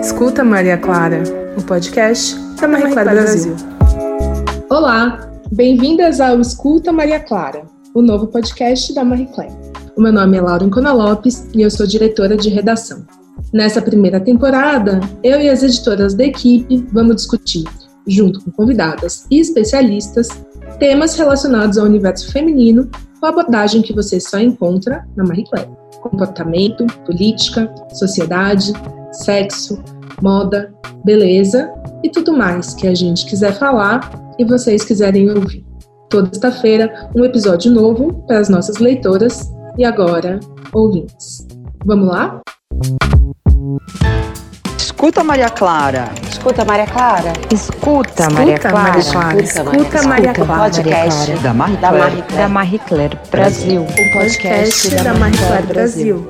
Escuta Maria Clara, o podcast da Marie Clara Brasil. Olá, bem-vindas ao Escuta Maria Clara, o novo podcast da Marie Claire. O meu nome é Laura Ancona Lopes e eu sou diretora de redação. Nessa primeira temporada, eu e as editoras da equipe vamos discutir, junto com convidadas e especialistas, temas relacionados ao universo feminino com a abordagem que você só encontra na Marie Claire. Comportamento, política, sociedade, sexo, moda, beleza e tudo mais que a gente quiser falar e vocês quiserem ouvir. Toda sexta-feira, um episódio novo para as nossas leitoras e agora ouvintes. Vamos lá? Escuta Maria Clara. Escuta Maria Clara. Escuta, Maria Clara. Escuta Maria Clara. Podcast da Marie Da Claire. Da Marie Claire Brasil. O podcast da Marie Claire Brasil.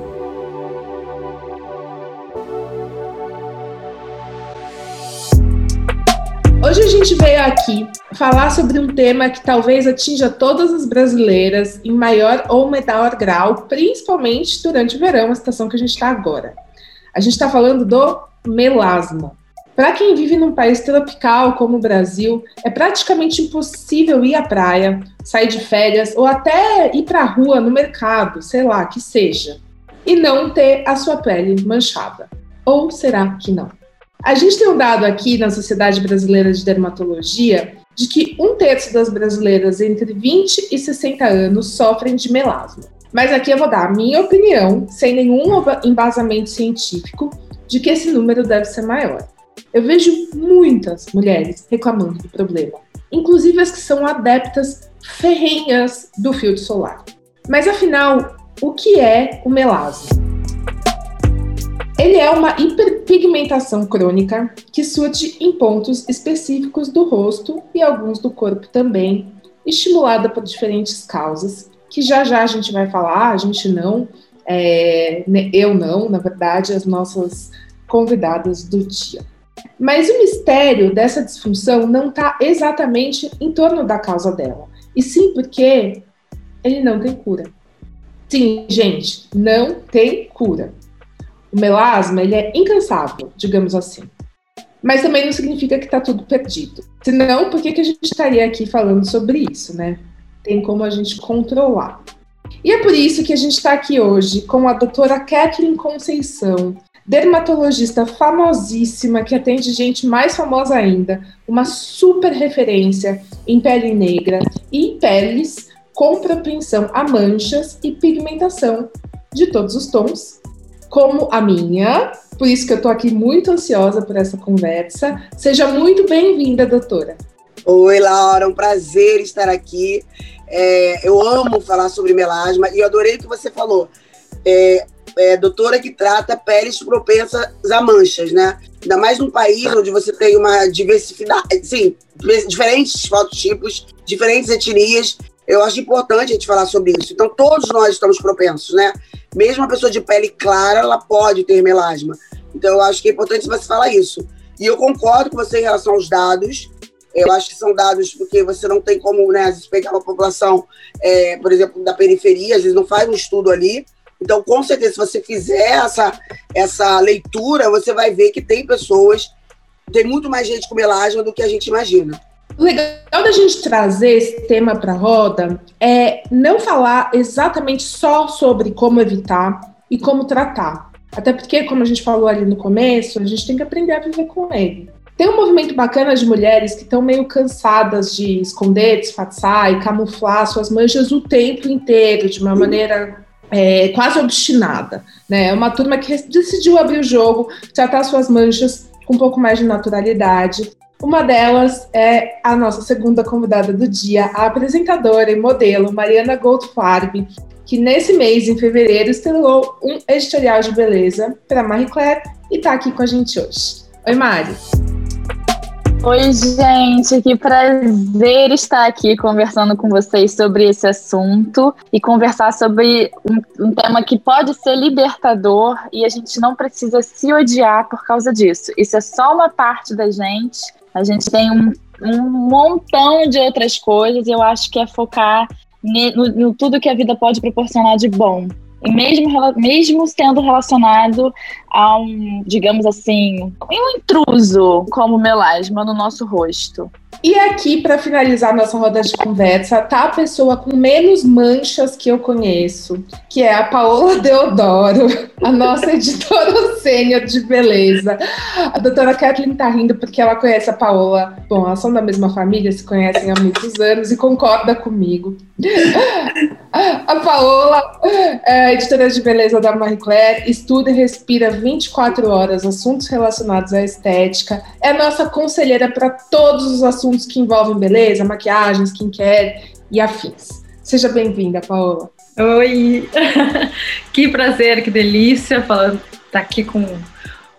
Hoje a gente veio aqui falar sobre um tema que talvez atinja todas as brasileiras em maior ou menor grau, principalmente durante o verão, a situação que a gente está agora. A gente está falando do melasma. Para quem vive num país tropical como o Brasil, é praticamente impossível ir à praia, sair de férias ou até ir para a rua, no mercado, sei lá, que seja, e não ter a sua pele manchada. Ou será que não? A gente tem um dado aqui na Sociedade Brasileira de Dermatologia de que um terço das brasileiras entre 20 e 60 anos sofrem de melasma. Mas aqui eu vou dar a minha opinião, sem nenhum embasamento científico, de que esse número deve ser maior. Eu vejo muitas mulheres reclamando do problema, inclusive as que são adeptas ferrenhas do filtro solar. Mas afinal, o que é o melasma? Ele é uma hiperpigmentação crônica que surge em pontos específicos do rosto e alguns do corpo também, estimulada por diferentes causas, que já já a gente vai falar, a gente não, é, eu não, na verdade, as nossas convidadas do dia. Mas o mistério dessa disfunção não está exatamente em torno da causa dela, e sim porque ele não tem cura. Sim, gente, não tem cura. O melasma ele é incansável, digamos assim. Mas também não significa que está tudo perdido. Senão, por que, que a gente estaria aqui falando sobre isso, né? Tem como a gente controlar. E é por isso que a gente está aqui hoje com a doutora Kathleen Conceição, dermatologista famosíssima que atende gente mais famosa ainda, uma super referência em pele negra e em peles com propensão a manchas e pigmentação de todos os tons, como a minha. Por isso que eu estou aqui muito ansiosa por essa conversa. Seja muito bem-vinda, doutora. Oi, Laura, um prazer estar aqui. É, eu amo falar sobre melasma e adorei o que você falou. É, é, doutora que trata peles propensas a manchas, né? Ainda mais num país onde você tem uma diversidade, sim, diferentes fototipos, diferentes etnias. Eu acho importante a gente falar sobre isso. Então, todos nós estamos propensos, né? Mesmo uma pessoa de pele clara, ela pode ter melasma. Então, eu acho que é importante você falar isso. E eu concordo com você em relação aos dados. Eu acho que são dados porque você não tem como, né, às vezes, pegar uma população, é, por exemplo, da periferia, às vezes não faz um estudo ali. Então, com certeza, se você fizer essa, essa leitura, você vai ver que tem pessoas, tem muito mais gente com melasma do que a gente imagina. O legal da gente trazer esse tema para a roda é não falar exatamente só sobre como evitar e como tratar. Até porque, como a gente falou ali no começo, a gente tem que aprender a viver com ele. Tem um movimento bacana de mulheres que estão meio cansadas de esconder, disfarçar e camuflar suas manchas o tempo inteiro, de uma maneira é, quase obstinada. Né? É uma turma que decidiu abrir o jogo, tratar suas manchas com um pouco mais de naturalidade. Uma delas é a nossa segunda convidada do dia, a apresentadora e modelo Mariana Goldfarb, que nesse mês, em fevereiro, estrelou um editorial de beleza para Marie Claire e está aqui com a gente hoje. Oi, Mari. Oi, gente, que prazer estar aqui conversando com vocês sobre esse assunto e conversar sobre um, um, tema que pode ser libertador e a gente não precisa se odiar por causa disso. Isso é só uma parte da gente. A gente tem um, um montão de outras coisas e eu acho que é focar no, no tudo que a vida pode proporcionar de bom. Mesmo, mesmo sendo relacionado a um, digamos assim, um intruso como melasma no nosso rosto. E aqui, para finalizar nossa roda de conversa, tá a pessoa com menos manchas que eu conheço, que é a Paola Deodoro, a nossa editora sênior de beleza. A doutora Kathleen tá rindo porque ela conhece a Paola. Bom, elas são da mesma família, se conhecem há muitos anos e concorda comigo. A Paola é editora de beleza da Marie Claire, estuda e respira 24 horas assuntos relacionados à estética. É nossa conselheira para todos os assuntos que envolvem beleza, maquiagem, skincare e afins. Seja bem-vinda, Paola. Oi! que prazer, que delícia estar tá aqui com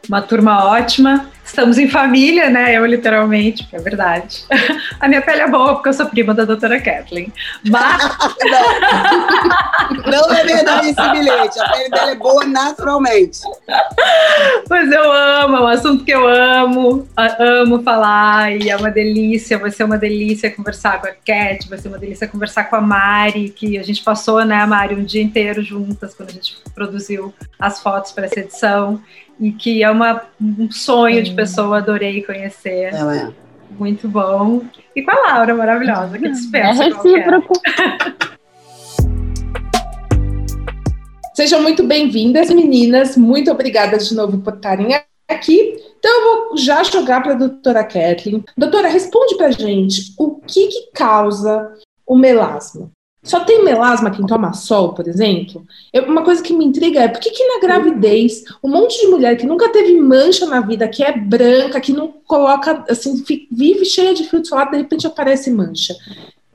uma turma ótima. Estamos em família, né? Eu, literalmente, é verdade. A minha pele é boa porque eu sou prima da doutora Kathleen. Mas. não. não é verdade esse bilhete. A pele dela é boa naturalmente. Mas eu amo, é um assunto que eu amo, amo falar e é uma delícia. Vai ser uma delícia conversar com a Cat, vai ser uma delícia conversar com a Mari, que a gente passou, né, Mari, um dia inteiro juntas quando a gente produziu as fotos para essa edição e que é uma, um sonho de pessoa, adorei conhecer. Ela é. Muito bom. E com a Laura, maravilhosa, que dispensa. É recíproco. Sejam muito bem-vindas, meninas. Muito obrigada de novo por estarem aqui. Então, eu vou já jogar para a doutora Kathleen. Doutora, responde para gente o que, que causa o melasma? Só tem melasma quem toma sol, por exemplo? Eu, uma coisa que me intriga é por que, que na gravidez um monte de mulher que nunca teve mancha na vida, que é branca, que não coloca, assim, vive cheia de fio de solar, de repente aparece mancha.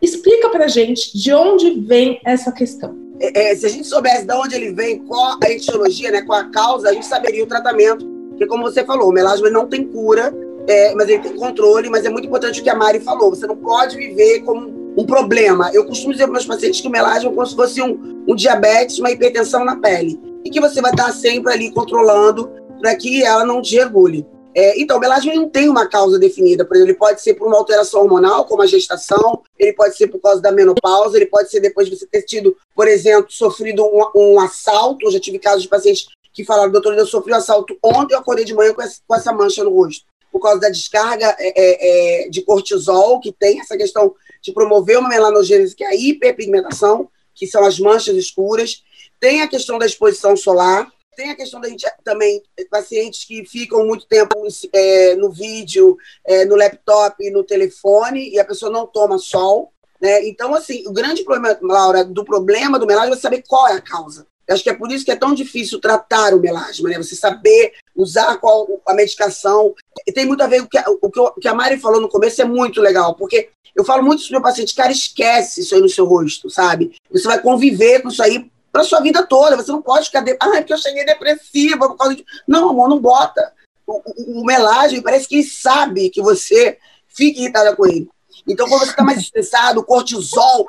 Explica pra gente de onde vem essa questão. É, é, se a gente soubesse de onde ele vem, qual a etiologia, né, qual a causa, a gente saberia o tratamento. Porque, como você falou, o melasma não tem cura, é, mas ele tem controle, mas é muito importante o que a Mari falou. Você não pode viver como um problema. Eu costumo dizer para meus pacientes que o melasma é como se fosse um, um diabetes, uma hipertensão na pele. E que você vai estar sempre ali controlando para que ela não desregule. É, então, o melasma não tem uma causa definida. Por exemplo, ele pode ser por uma alteração hormonal, como a gestação, ele pode ser por causa da menopausa, ele pode ser depois de você ter tido, por exemplo, sofrido um, um assalto. Eu já tive casos de pacientes que falaram, doutor, eu sofri um assalto ontem, eu acordei de manhã com essa, com essa mancha no rosto. Por causa da descarga é, é, é de cortisol, que tem essa questão de promover uma melanogênese, que é a hiperpigmentação, que são as manchas escuras. Tem a questão da exposição solar, tem a questão da gente também, pacientes que ficam muito tempo é, no vídeo, é, no laptop, no telefone, e a pessoa não toma sol. Né? Então, assim, o grande problema, Laura, do problema do melasma é saber qual é a causa. Eu acho que é por isso que é tão difícil tratar o melasma, né? Você saber usar qual a medicação. Tem muito a ver com o que, o que a Mari falou no começo, é muito legal, porque eu falo muito isso pro meu paciente, cara, esquece isso aí no seu rosto, sabe? Você vai conviver com isso aí para sua vida toda. Você não pode ficar. De... Ah, é porque eu cheguei depressiva por causa de. Não, amor, não bota. O, o, o melasma parece que ele sabe que você fica irritada com ele. Então, quando você está mais estressado, cortisol,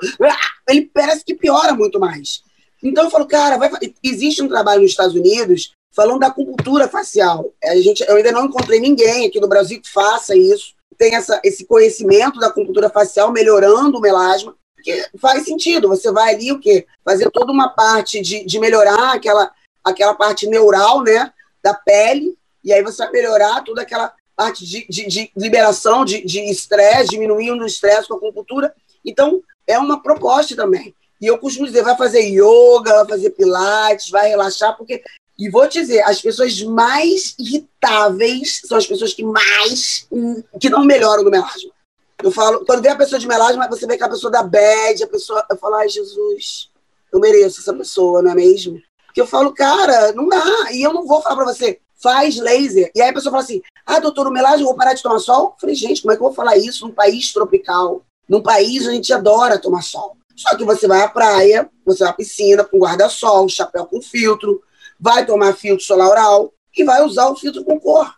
ele parece que piora muito mais. Então, eu falo, cara, vai... existe um trabalho nos Estados Unidos falando da acupuntura facial. A gente, eu ainda não encontrei ninguém aqui no Brasil que faça isso tem essa, esse conhecimento da acupuntura facial melhorando o melasma, porque faz sentido. Você vai ali o quê? Fazer toda uma parte de, de melhorar aquela, aquela parte neural, né, da pele, e aí você vai melhorar toda aquela parte de, de, de liberação de estresse, diminuindo o estresse com a acupuntura. Então, é uma proposta também. E eu costumo dizer, vai fazer yoga, vai fazer pilates, vai relaxar, porque e vou dizer, as pessoas mais irritáveis são as pessoas que mais que não melhoram do melasma. Eu falo, quando vem a pessoa de melasma, você vê que a pessoa da bad, a pessoa, eu falo, ai Jesus, eu mereço essa pessoa, não é mesmo? Porque eu falo, cara, não dá. E eu não vou falar pra você, faz laser. E aí a pessoa fala assim, ah, doutor, o melasma, eu vou parar de tomar sol? Eu falei, gente, como é que eu vou falar isso num país tropical? Num país onde a gente adora tomar sol. Só que você vai à praia, você vai à piscina com guarda-sol, chapéu com filtro, vai tomar filtro solar oral e vai usar o filtro com cor.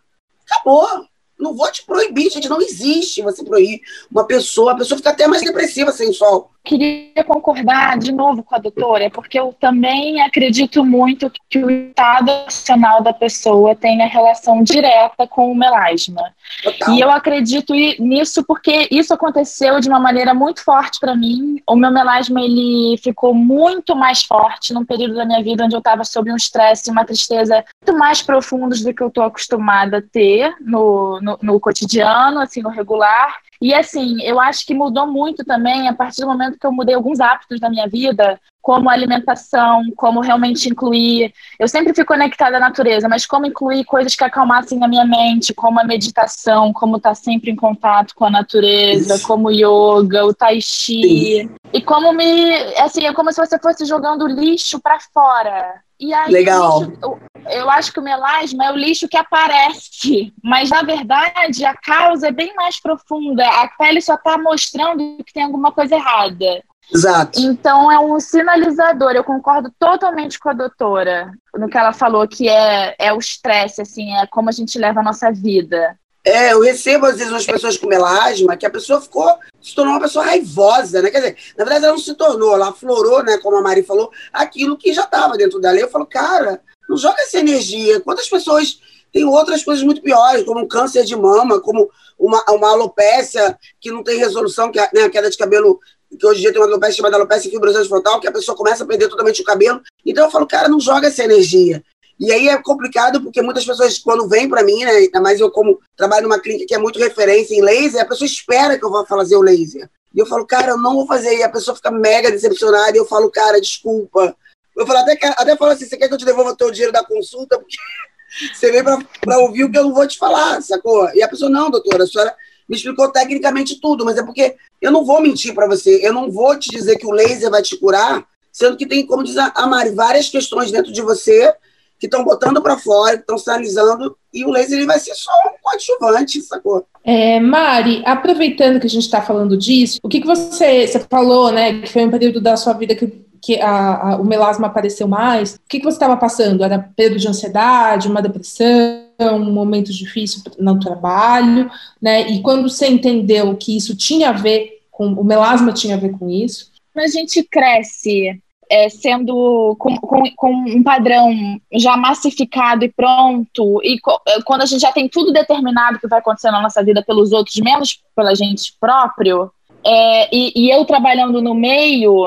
Acabou. Não vou te proibir, gente. Não existe você proibir uma pessoa. A pessoa fica até mais depressiva sem sol. Queria concordar de novo com a doutora, porque eu também acredito muito que o estado emocional da pessoa tenha relação direta com o melasma. Total. E eu acredito nisso porque isso aconteceu de uma maneira muito forte para mim. O meu melasma ele ficou muito mais forte num período da minha vida onde eu estava sob um estresse e uma tristeza muito mais profundos do que eu estou acostumada a ter no, no, no cotidiano, assim, no regular. E assim, eu acho que mudou muito também a partir do momento que eu mudei alguns hábitos da minha vida, como alimentação, como realmente incluir. Eu sempre fui conectada à natureza, mas como incluir coisas que acalmassem a minha mente, como a meditação, como estar tá sempre em contato com a natureza, Isso. como yoga, o tai chi. Sim. E como me. Assim, é como se você fosse jogando lixo para fora. E aí, Legal. Lixo, eu, eu acho que o melasma é o lixo que aparece, mas na verdade a causa é bem mais profunda. A pele só está mostrando que tem alguma coisa errada. Exato. Então é um sinalizador. Eu concordo totalmente com a doutora no que ela falou, que é, é o estresse, assim, é como a gente leva a nossa vida. É, eu recebo às vezes umas pessoas com melasma que a pessoa ficou, se tornou uma pessoa raivosa, né? Quer dizer, na verdade ela não se tornou, ela aflorou, né, como a Mari falou, aquilo que já estava dentro dela. Eu falo, cara, não joga essa energia. Quantas pessoas têm outras coisas muito piores, como um câncer de mama, como uma, uma alopécia que não tem resolução, que é né, a queda de cabelo, que hoje em dia tem uma alopécia chamada alopécia fibrosante frontal, que a pessoa começa a perder totalmente o cabelo. Então eu falo, cara, não joga essa energia. E aí é complicado porque muitas pessoas, quando vêm para mim, né, ainda mais eu como trabalho numa clínica que é muito referência em laser, a pessoa espera que eu vá fazer o laser. E eu falo, cara, eu não vou fazer. E a pessoa fica mega decepcionada. E eu falo, cara, desculpa. Eu falo, até, até falo assim, você quer que eu te devolva o teu dinheiro da consulta? Porque você vem para ouvir o que eu não vou te falar, sacou? E a pessoa, não, doutora, a senhora me explicou tecnicamente tudo, mas é porque eu não vou mentir para você. Eu não vou te dizer que o laser vai te curar, sendo que tem, como diz a Mari, várias questões dentro de você que estão botando para fora, que estão sinalizando, e o laser ele vai ser só um coadjuvante, sacou? É, Mari, aproveitando que a gente está falando disso, o que, que você, você falou, né, que foi um período da sua vida que, que a, a, o melasma apareceu mais, o que, que você estava passando? Era período de ansiedade, uma depressão, um momento difícil no trabalho, né, e quando você entendeu que isso tinha a ver com, o melasma tinha a ver com isso? A gente cresce é, sendo com, com, com, um padrão já massificado e pronto, e co é, quando a gente já tem tudo determinado que vai acontecer na nossa vida pelos outros, menos pela gente próprio, é, e, e, eu trabalhando no meio,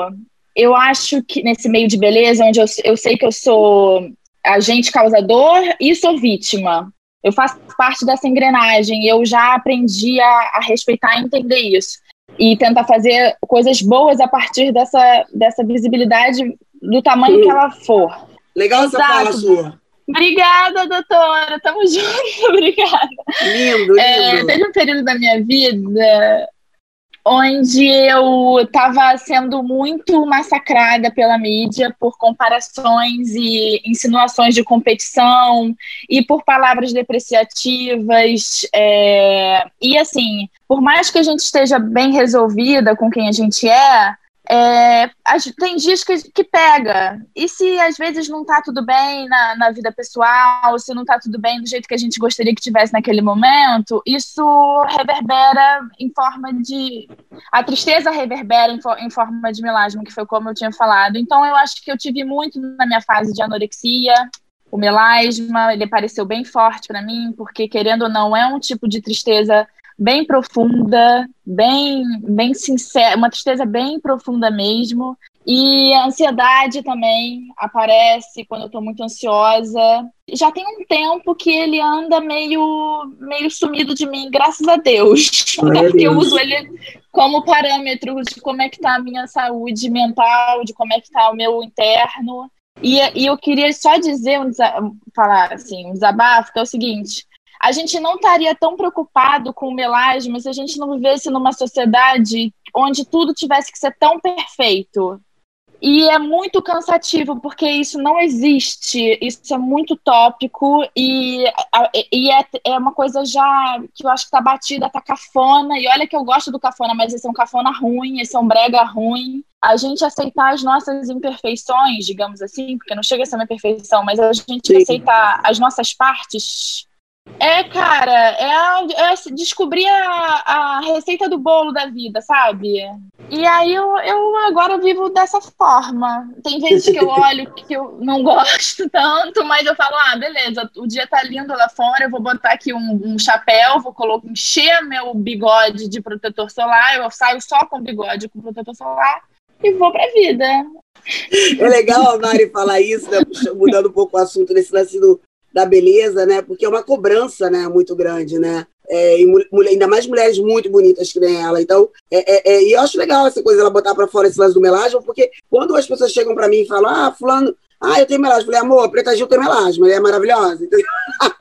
eu acho que nesse meio de beleza, onde eu, eu sei que eu sou agente causador e sou vítima. Eu faço parte dessa engrenagem, eu já aprendi a, a respeitar e entender isso e tentar fazer coisas boas a partir dessa, dessa visibilidade do tamanho que ela for. Legal essa fala sua. Obrigada, doutora. Tamo junto. Obrigada. Lindo, lindo. É, teve um período da minha vida onde eu estava sendo muito massacrada pela mídia por comparações e insinuações de competição e por palavras depreciativas. É... E assim, por mais que a gente esteja bem resolvida com quem a gente é, é, tem dias que, que pega. E se às vezes não tá tudo bem na, na vida pessoal, se não tá tudo bem do jeito que a gente gostaria que tivesse naquele momento, isso reverbera em forma de. A tristeza reverbera em, em forma de melasma, que foi como eu tinha falado. Então eu acho que eu tive muito na minha fase de anorexia. O melasma, ele pareceu bem forte para mim, porque querendo ou não, é um tipo de tristeza bem profunda, bem, bem sincera, uma tristeza bem profunda mesmo. E a ansiedade também aparece quando eu estou muito ansiosa. Já tem um tempo que ele anda meio, meio sumido de mim, graças a Deus. Até porque eu uso ele como parâmetro de como é que está a minha saúde mental, de como é que está o meu interno. E, e eu queria só dizer, um, falar assim, um desabafo, que é o seguinte, a gente não estaria tão preocupado com o melasma se a gente não vivesse numa sociedade onde tudo tivesse que ser tão perfeito. E é muito cansativo, porque isso não existe, isso é muito tópico e, e é, é uma coisa já que eu acho que tá batida, tá cafona, e olha que eu gosto do cafona, mas esse é um cafona ruim, esse é um brega ruim. A gente aceitar as nossas imperfeições, digamos assim, porque não chega a ser uma imperfeição, mas a gente Sim. aceitar as nossas partes É, cara, é, a, é descobrir a, a receita do bolo da vida, sabe? E aí eu, eu agora vivo dessa forma. Tem vezes que eu olho que eu não gosto tanto, mas eu falo, ah, beleza, o dia tá lindo lá fora, eu vou botar aqui um, um chapéu, vou colocar, encher meu bigode de protetor solar, eu saio só com bigode com protetor solar e vou pra vida. É legal a Mari falar isso, né? mudando um pouco o assunto nesse lance do, da beleza, né? Porque é uma cobrança, né? Muito grande, né? É, e mulher, ainda mais mulheres muito bonitas que nem ela. Então, é, é, é, e eu acho legal essa coisa ela botar para fora esse lance do melasma, porque quando as pessoas chegam para mim e falam, ah, fulano, ah, eu tenho melasma, eu falei, amor, Preta Gil tem melasma, ela é maravilhosa.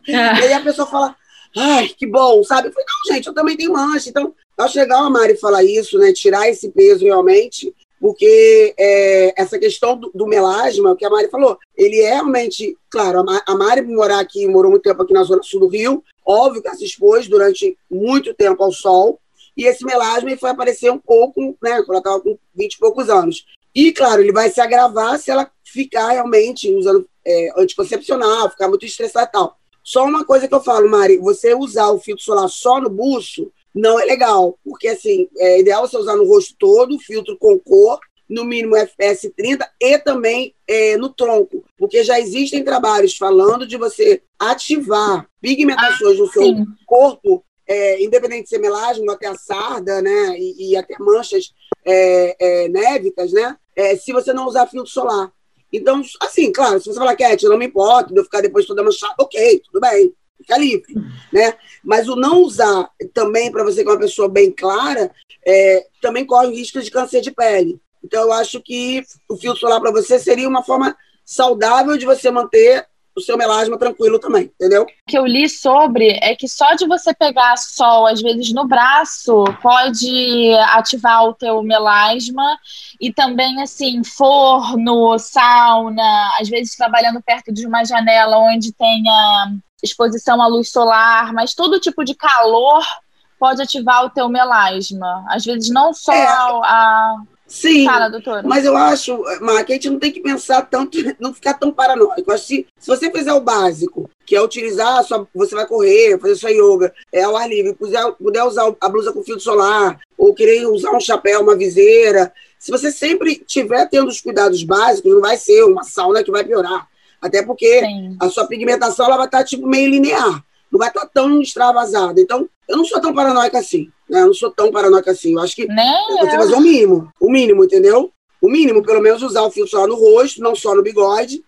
É. e aí a pessoa fala, ai, que bom, sabe? Eu falei, não, gente, eu também tenho mancha. Então, acho legal a Mari falar isso, né? Tirar esse peso realmente porque é, essa questão do, do, melasma, o que a Mari falou, ele é realmente, claro, a, Mari morar aqui, morou muito tempo aqui na zona sul do Rio, óbvio que ela se expôs durante muito tempo ao sol, e esse melasma foi aparecer um pouco, né, quando ela estava com 20 e poucos anos. E, claro, ele vai se agravar se ela ficar realmente usando é, anticoncepcional, ficar muito estressada e tal. Só uma coisa que eu falo, Mari, você usar o filtro solar só no buço, não é legal, porque assim, é ideal você usar no rosto todo, filtro com cor, no mínimo FPS 30 e também é, no tronco, porque já existem trabalhos falando de você ativar pigmentações ah, no seu sim. corpo, é, independente de ser melasma, até a sarda, né, e, e até manchas é, é névicas, né, é, se você não usar filtro solar. Então, assim, claro, se você falar, Cat, não me importa, de eu ficar depois toda manchada, ok, tudo bem fica livre, né? Mas o não usar também para você que é uma pessoa bem clara, é, também corre o risco de câncer de pele. Então eu acho que o filtro solar para você seria uma forma saudável de você manter o seu melasma tranquilo também, entendeu? O que eu li sobre é que só de você pegar sol, às vezes no braço, pode ativar o teu melasma e também, assim, forno, sauna, às vezes trabalhando perto de uma janela onde tenha exposição à luz solar, mas todo tipo de calor pode ativar o teu melasma. Às vezes não só é, a, Sim, Fala, doutora. mas eu acho, Mar, que a gente não tem que pensar tanto, não ficar tão paranoico. Que se você fizer o básico, que é utilizar, sua, você vai correr, fazer sua yoga, é ao ar livre, puder, puder usar a blusa com filtro solar, ou querer usar um chapéu, uma viseira, se você sempre tiver tendo os cuidados básicos, não vai ser uma sauna que vai piorar. Até porque Sim. a sua pigmentação ela vai estar tipo, meio linear, não vai estar tão extravasada. Então, eu não sou tão paranoica assim. Né? Eu não sou tão paranoica assim. Eu acho que Nem você eu. fazer o mínimo. O mínimo, entendeu? O mínimo, pelo menos, usar o filtro só no rosto, não só no bigode,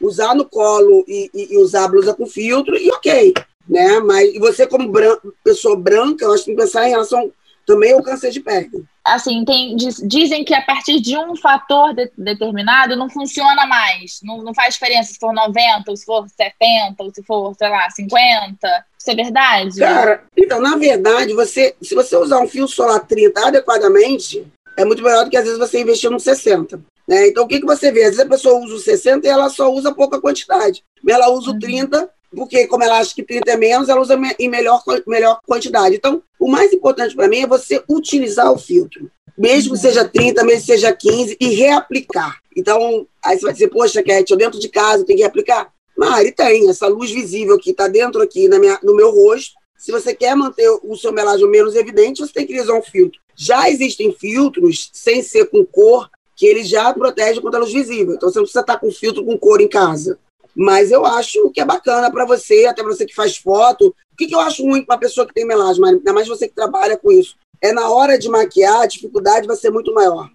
usar no colo e, e, e usar a blusa com filtro, e ok. Né? Mas e você, como bran pessoa branca, eu acho que tem que pensar em relação também ao câncer de pele assim, tem, diz, dizem que a partir de um fator de, determinado não funciona mais. Não, não faz diferença se for 90, ou se for 70, ou se for, sei lá, 50. Isso é verdade? Cara, então, na verdade, você, se você usar um fio solar 30 adequadamente, é muito melhor do que às vezes você investir no 60. Né? Então, o que, que você vê? Às vezes a pessoa usa o 60 e ela só usa pouca quantidade. Ela usa uhum. o 30 porque como ela acha que 30 é menos, ela usa em melhor, melhor quantidade. Então, o mais importante para mim é você utilizar o filtro. Mesmo que seja 30, mesmo que seja 15, e reaplicar. Então, aí você vai dizer, poxa, Cat, eu dentro de casa tem que reaplicar. Mari, tem essa luz visível que está dentro aqui na minha, no meu rosto. Se você quer manter o seu melasma menos evidente, você tem que usar um filtro. Já existem filtros, sem ser com cor, que ele já protege contra a luz visível. Então, você não precisa estar com filtro com cor em casa. Mas eu acho que é bacana para você, até você que faz foto. O que, que eu acho ruim para uma pessoa que tem melasma, ainda mais você que trabalha com isso? É na hora de maquiar, a dificuldade vai ser muito maior.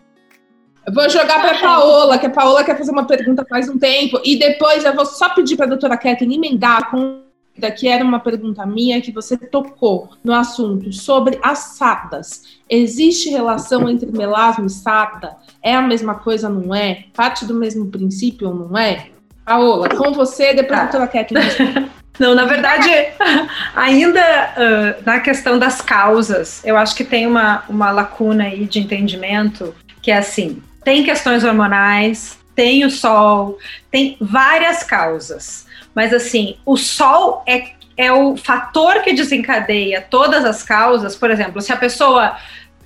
Eu vou jogar para Paola, que a Paola quer fazer uma pergunta faz um tempo, e depois eu vou só pedir para a doutora Kathleen emendar com que era uma pergunta minha que você tocou no assunto sobre as sardas. Existe relação entre melasma e sarda? É a mesma coisa, não é? Parte do mesmo princípio não é? Paola, com você, depois a doutora Kathleen. Não, na verdade, ainda uh, na questão das causas, eu acho que tem uma, uma lacuna aí de entendimento, que é assim, tem questões hormonais, tem o sol, tem várias causas, mas assim, o sol é, é o fator que desencadeia todas as causas, por exemplo, se a pessoa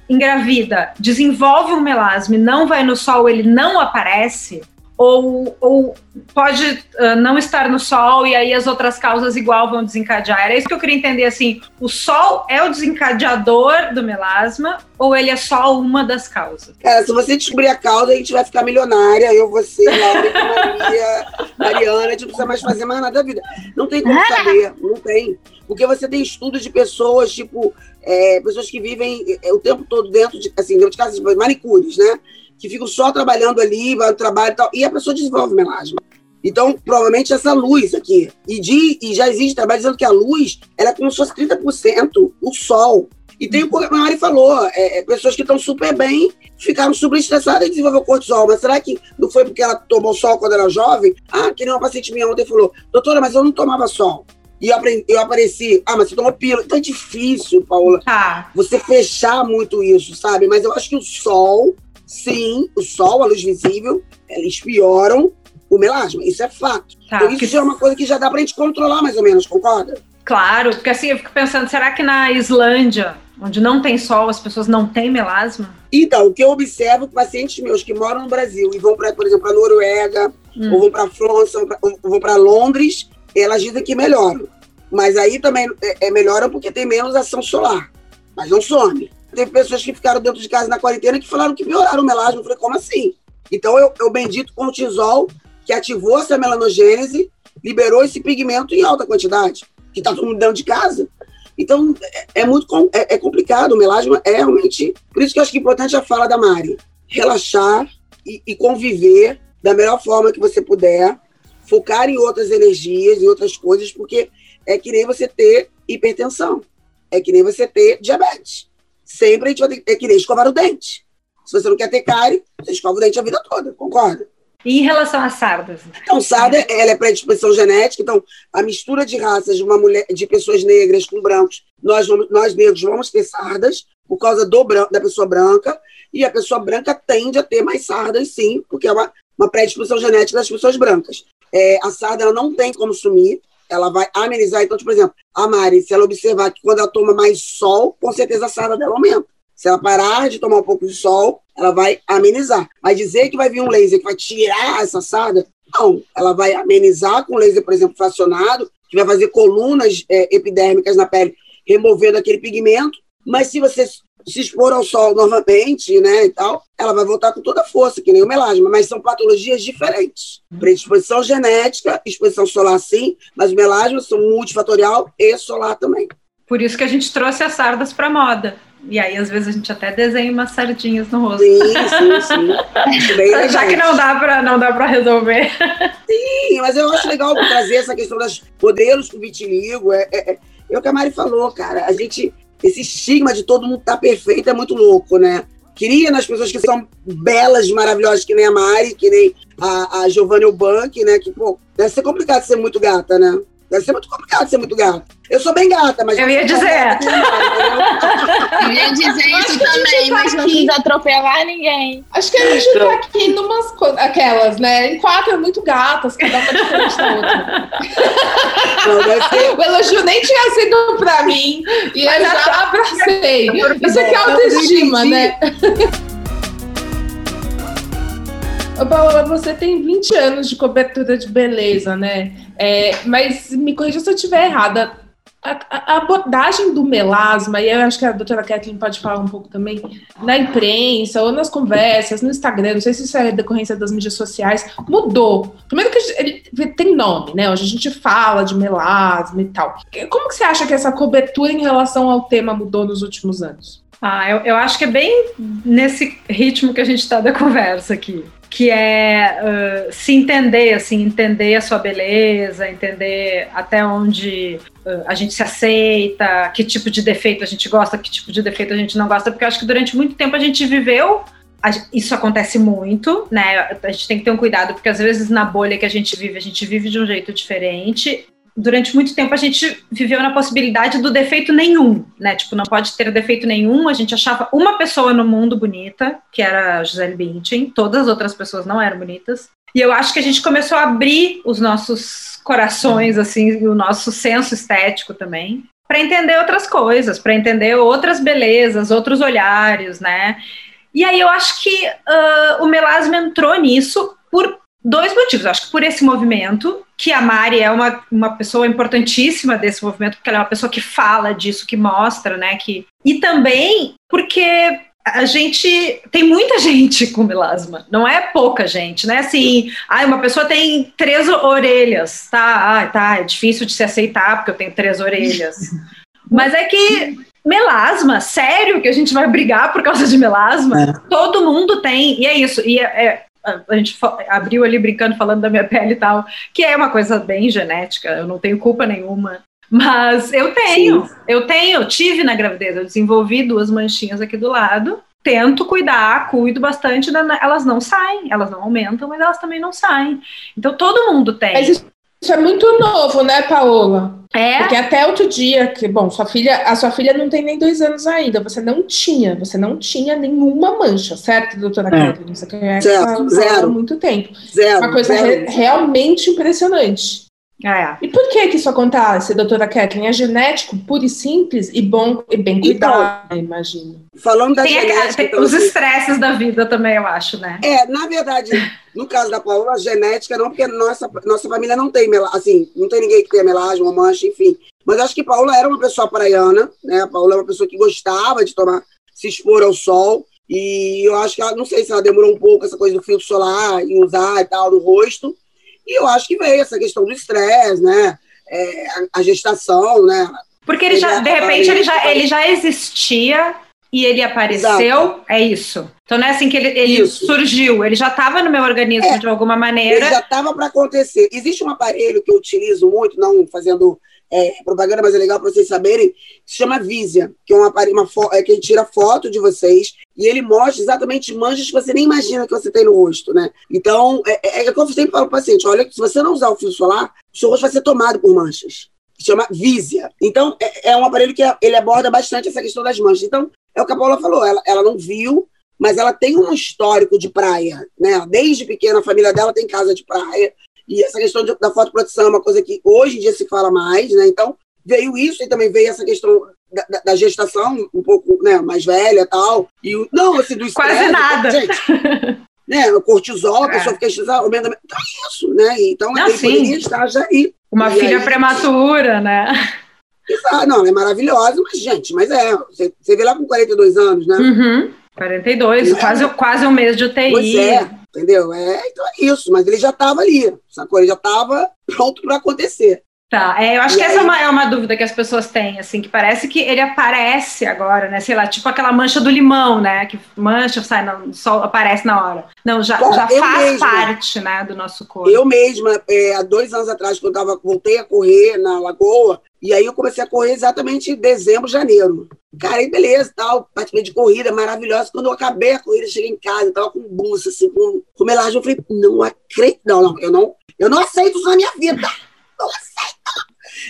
engravida, desenvolve um melasma e não vai no sol, ele não aparece, ou, ou pode uh, não estar no sol e aí as outras causas igual vão desencadear? Era isso que eu queria entender, assim, o sol é o desencadeador do melasma ou ele é só uma das causas? Cara, se você descobrir a causa, a gente vai ficar milionária, eu, você, Laura, Maria, Mariana, a gente não precisa mais fazer mais nada da vida. Não tem como saber, não tem. Porque você tem estudos de pessoas, tipo, é, pessoas que vivem é, o tempo todo dentro de, assim, dentro de casa, manicures, né? Que ficam só trabalhando ali, vai ao trabalho e tal, e a pessoa desenvolve melasma. Então, provavelmente essa luz aqui. E, de, e já existe trabalho dizendo que a luz ela é como se fosse 30% o sol. E tem o que a Mari falou: é, é, pessoas que estão super bem ficaram super estressadas e desenvolveram cortisol. Mas será que não foi porque ela tomou sol quando era jovem? Ah, que nem uma paciente minha ontem falou: doutora, mas eu não tomava sol. E eu, aprendi, eu apareci, ah, mas você tomou pílula. Então é difícil, Paula, ah. você fechar muito isso, sabe? Mas eu acho que o sol sim, o sol, a luz visível, eles pioram o melasma. Isso é fato. Tá, então, isso porque... é uma coisa que já dá pra gente controlar mais ou menos, concorda? Claro, porque assim eu fico pensando, será que na Islândia, onde não tem sol, as pessoas não têm melasma? Então, o que eu observo, pacientes meus que moram no Brasil e vão para, por exemplo, para Noruega, hum. ou vão para França, ou vão para Londres, elas dizem que melhoram. Mas aí também é, é melhora porque tem menos ação solar, mas não some. Teve pessoas que ficaram dentro de casa na quarentena que falaram que pioraram o melasma. Eu falei, como assim? Então, eu, eu bendito cortisol, que ativou essa melanogênese, liberou esse pigmento em alta quantidade, que está todo mundo dentro de casa. Então, é, é muito é, é, complicado. O melasma é realmente. Por isso que eu acho que é importante a fala da Mari. Relaxar e, e conviver da melhor forma que você puder, focar em outras energias, em outras coisas, porque é que nem você ter hipertensão, é que nem você ter diabetes sempre a gente vai ter, é que nem escovar o dente. Se você não quer ter cárie, você escova o dente a vida toda, concorda? E em relação às sardas? Então, sarda, ela é predisposição genética, então a mistura de raças de uma mulher, de pessoas negras com brancos, nós, vamos, nós negros vamos ter sardas por causa do da pessoa branca, e a pessoa branca tende a ter mais sardas, sim, porque é uma, uma predisposição genética das pessoas brancas. É, a sarda ela não tem como sumir, ela vai amenizar. Então, tipo, por exemplo, a Mari, se ela observar que quando ela toma mais sol, com certeza a sarda dela aumenta. Se ela parar de tomar um pouco de sol, ela vai amenizar. Mas dizer que vai vir um laser que vai tirar essa sarda, não. Ela vai amenizar com laser, por exemplo, fracionado, que vai fazer colunas é, epidérmicas na pele, removendo aquele pigmento. Mas se você se expor ao sol novamente, né, e tal, ela vai voltar com toda a força, que nem o melasma, mas são patologias diferentes. Predisposição genética, exposição solar sim, mas o melasma são multifatorial e solar também. Por isso que a gente trouxe as sardas para moda. E aí, às vezes, a gente até desenha umas sardinhas no rosto. Sim, sim, sim. Já que não dá para não dá para resolver. Sim, mas eu acho legal trazer essa questão dos modelos com vitiligo. É, é, é, é o que a Mari falou, cara. A gente esse estigma de todo mundo tá perfeito é muito louco, né? Queria nas pessoas que são belas, maravilhosas, que nem a Mari, que nem a, a Giovanni Ubank, né? Que, pô, deve ser complicado ser muito gata, né? Deve ser muito complicado ser muito gata. Eu sou bem gata, mas. Eu ia dizer. eu ia dizer isso também, tá mas não quis atropelar ninguém. Acho que a gente tá aqui numas aquelas, né? Em quatro é muito gatas, cada uma diferente da outra. Não, O elogio nem tinha sido pra mim e eu já abracei. Isso aqui é autoestima, né? Ô, Paola, você tem 20 anos de cobertura de beleza, né? É, mas me corrija se eu estiver errada. A, a, abordagem do melasma, e eu acho que a doutora Kathleen pode falar um pouco também, na imprensa ou nas conversas, no Instagram, não sei se isso é decorrência das mídias sociais, mudou. Primeiro que ele tem nome, né? Hoje a gente fala de melasma e tal. Como que você acha que essa cobertura em relação ao tema mudou nos últimos anos? Ah, eu, eu acho que é bem nesse ritmo que a gente está da conversa aqui que é uh, se entender, assim, entender a sua beleza, entender até onde uh, a gente se aceita, que tipo de defeito a gente gosta, que tipo de defeito a gente não gosta, porque eu acho que durante muito tempo a gente viveu isso acontece muito, né? A gente tem que ter um cuidado, porque às vezes na bolha que a gente vive, a gente vive de um jeito diferente durante muito tempo a gente viveu na possibilidade do defeito nenhum, né? Tipo, não pode ter defeito nenhum. A gente achava uma pessoa no mundo bonita, que era a Gisele Bündchen. Todas as outras pessoas não eram bonitas. E eu acho que a gente começou a abrir os nossos corações, assim, o nosso senso estético também, para entender outras coisas, para entender outras belezas, outros olhares, né? E aí eu acho que uh, o melasma entrou nisso por dois motivos. Acho que por esse movimento, que a Mari é uma, uma pessoa importantíssima desse movimento, porque ela é uma pessoa que fala disso, que mostra, né? Que... E também porque a gente tem muita gente com melasma, não é pouca gente, né? Assim, ah, uma pessoa tem três orelhas, tá? Ah, tá, é difícil de se aceitar porque eu tenho três orelhas. Mas é que melasma, sério que a gente vai brigar por causa de melasma? É. Todo mundo tem, e é isso. E é, é, a gente abriu ali brincando, falando da minha pele e tal, que é uma coisa bem genética, eu não tenho culpa nenhuma. Mas eu tenho, Sim. eu tenho, tive na gravidez, eu desenvolvi duas manchinhas aqui do lado, tento cuidar, cuido bastante, elas não saem, elas não aumentam, mas elas também não saem. Então todo mundo tem. Mas isso é muito novo, né, Paola? É. Porque até outro dia, que, bom, sua filha, a sua filha não tem nem dois anos ainda, você não tinha, você não tinha nenhuma mancha, certo, doutora é. Catherine? Você conhece zero, zero. há muito tempo. Zero. Uma coisa zero. Re realmente impressionante. É. E por que que isso acontece, doutora Kathleen? É genético, puro e simples e bom e bem então, cuidado, então, imagino. Falando da tem genética... tem então, os assim, estresses da vida também, eu acho, né? É, na verdade, no caso da Paula, a genética não, porque nossa, nossa família não tem, assim, não tem ninguém que tenha melasma, uma mancha, enfim. Mas acho que Paula era uma pessoa praiana, né? A Paula é uma pessoa que gostava de tomar, se expor ao sol. E eu acho que ela, não sei se ela demorou um pouco essa coisa do filtro solar e usar e tal no rosto, e eu acho que veio essa questão do estresse, né? É, a, a, gestação, né? Porque ele, ele já, de repente, ele já, ele já existia e ele apareceu, Exato. é isso. Então não é assim que ele, ele surgiu, ele já estava no meu organismo é, de alguma maneira. Ele já estava para acontecer. Existe um aparelho que eu utilizo muito, não fazendo é, propaganda, mas é legal para vocês saberem, se chama Visia, que é um aparelho é, que tira foto de vocês e ele mostra exatamente manchas que você nem imagina que você tem no rosto, né? Então, é, é, é como eu sempre falo para o paciente, olha, se você não usar o fio solar, o seu rosto vai ser tomado por manchas. Chama Visia. Então, é, é um aparelho que é, ele aborda bastante essa questão das manchas. Então, é o que a Paula falou, ela, ela não viu, mas ela tem um histórico de praia, né? Desde pequena, a família dela tem casa de praia, e essa questão de, da fotoproteção é uma coisa que hoje em dia se fala mais, né? Então, veio isso e também veio essa questão da, da, da gestação, um pouco né, mais velha e tal. E não, assim, do estresse. Quase nada. Gente, né, o cortisol, a é. pessoa fica estressada, aumenta. Então é isso, né? Então, não, ele sim. poderia estar já aí. Uma e filha aí, prematura, né? Exato, não, ela é maravilhosa, mas, gente, mas é, você, você vê lá com 42 anos, né? Uhum. 42, é. quase, quase um mês de UTI. Pois é, entendeu? É, então é isso, mas ele já estava ali, sacou? Ele já estava pronto para acontecer. Tá, é, eu acho e que aí... essa é uma, é uma, dúvida que as pessoas têm, assim, que parece que ele aparece agora, né? Sei lá, tipo aquela mancha do limão, né? Que mancha, sai, no sol, aparece na hora. Não, já, Bom, já faz mesma, parte, né, do nosso corpo. Eu mesma, é, há dois anos atrás, quando eu tava, voltei a correr na Lagoa, e aí eu comecei a correr exatamente em dezembro, janeiro. Cara, aí beleza, tal, participei de corrida maravilhosa. Quando eu acabei a corrida, cheguei em casa, tava com bolsa, assim, com, com melange. Eu falei, não acredito, não, não, eu não, eu não aceito isso na minha vida. Não aceito.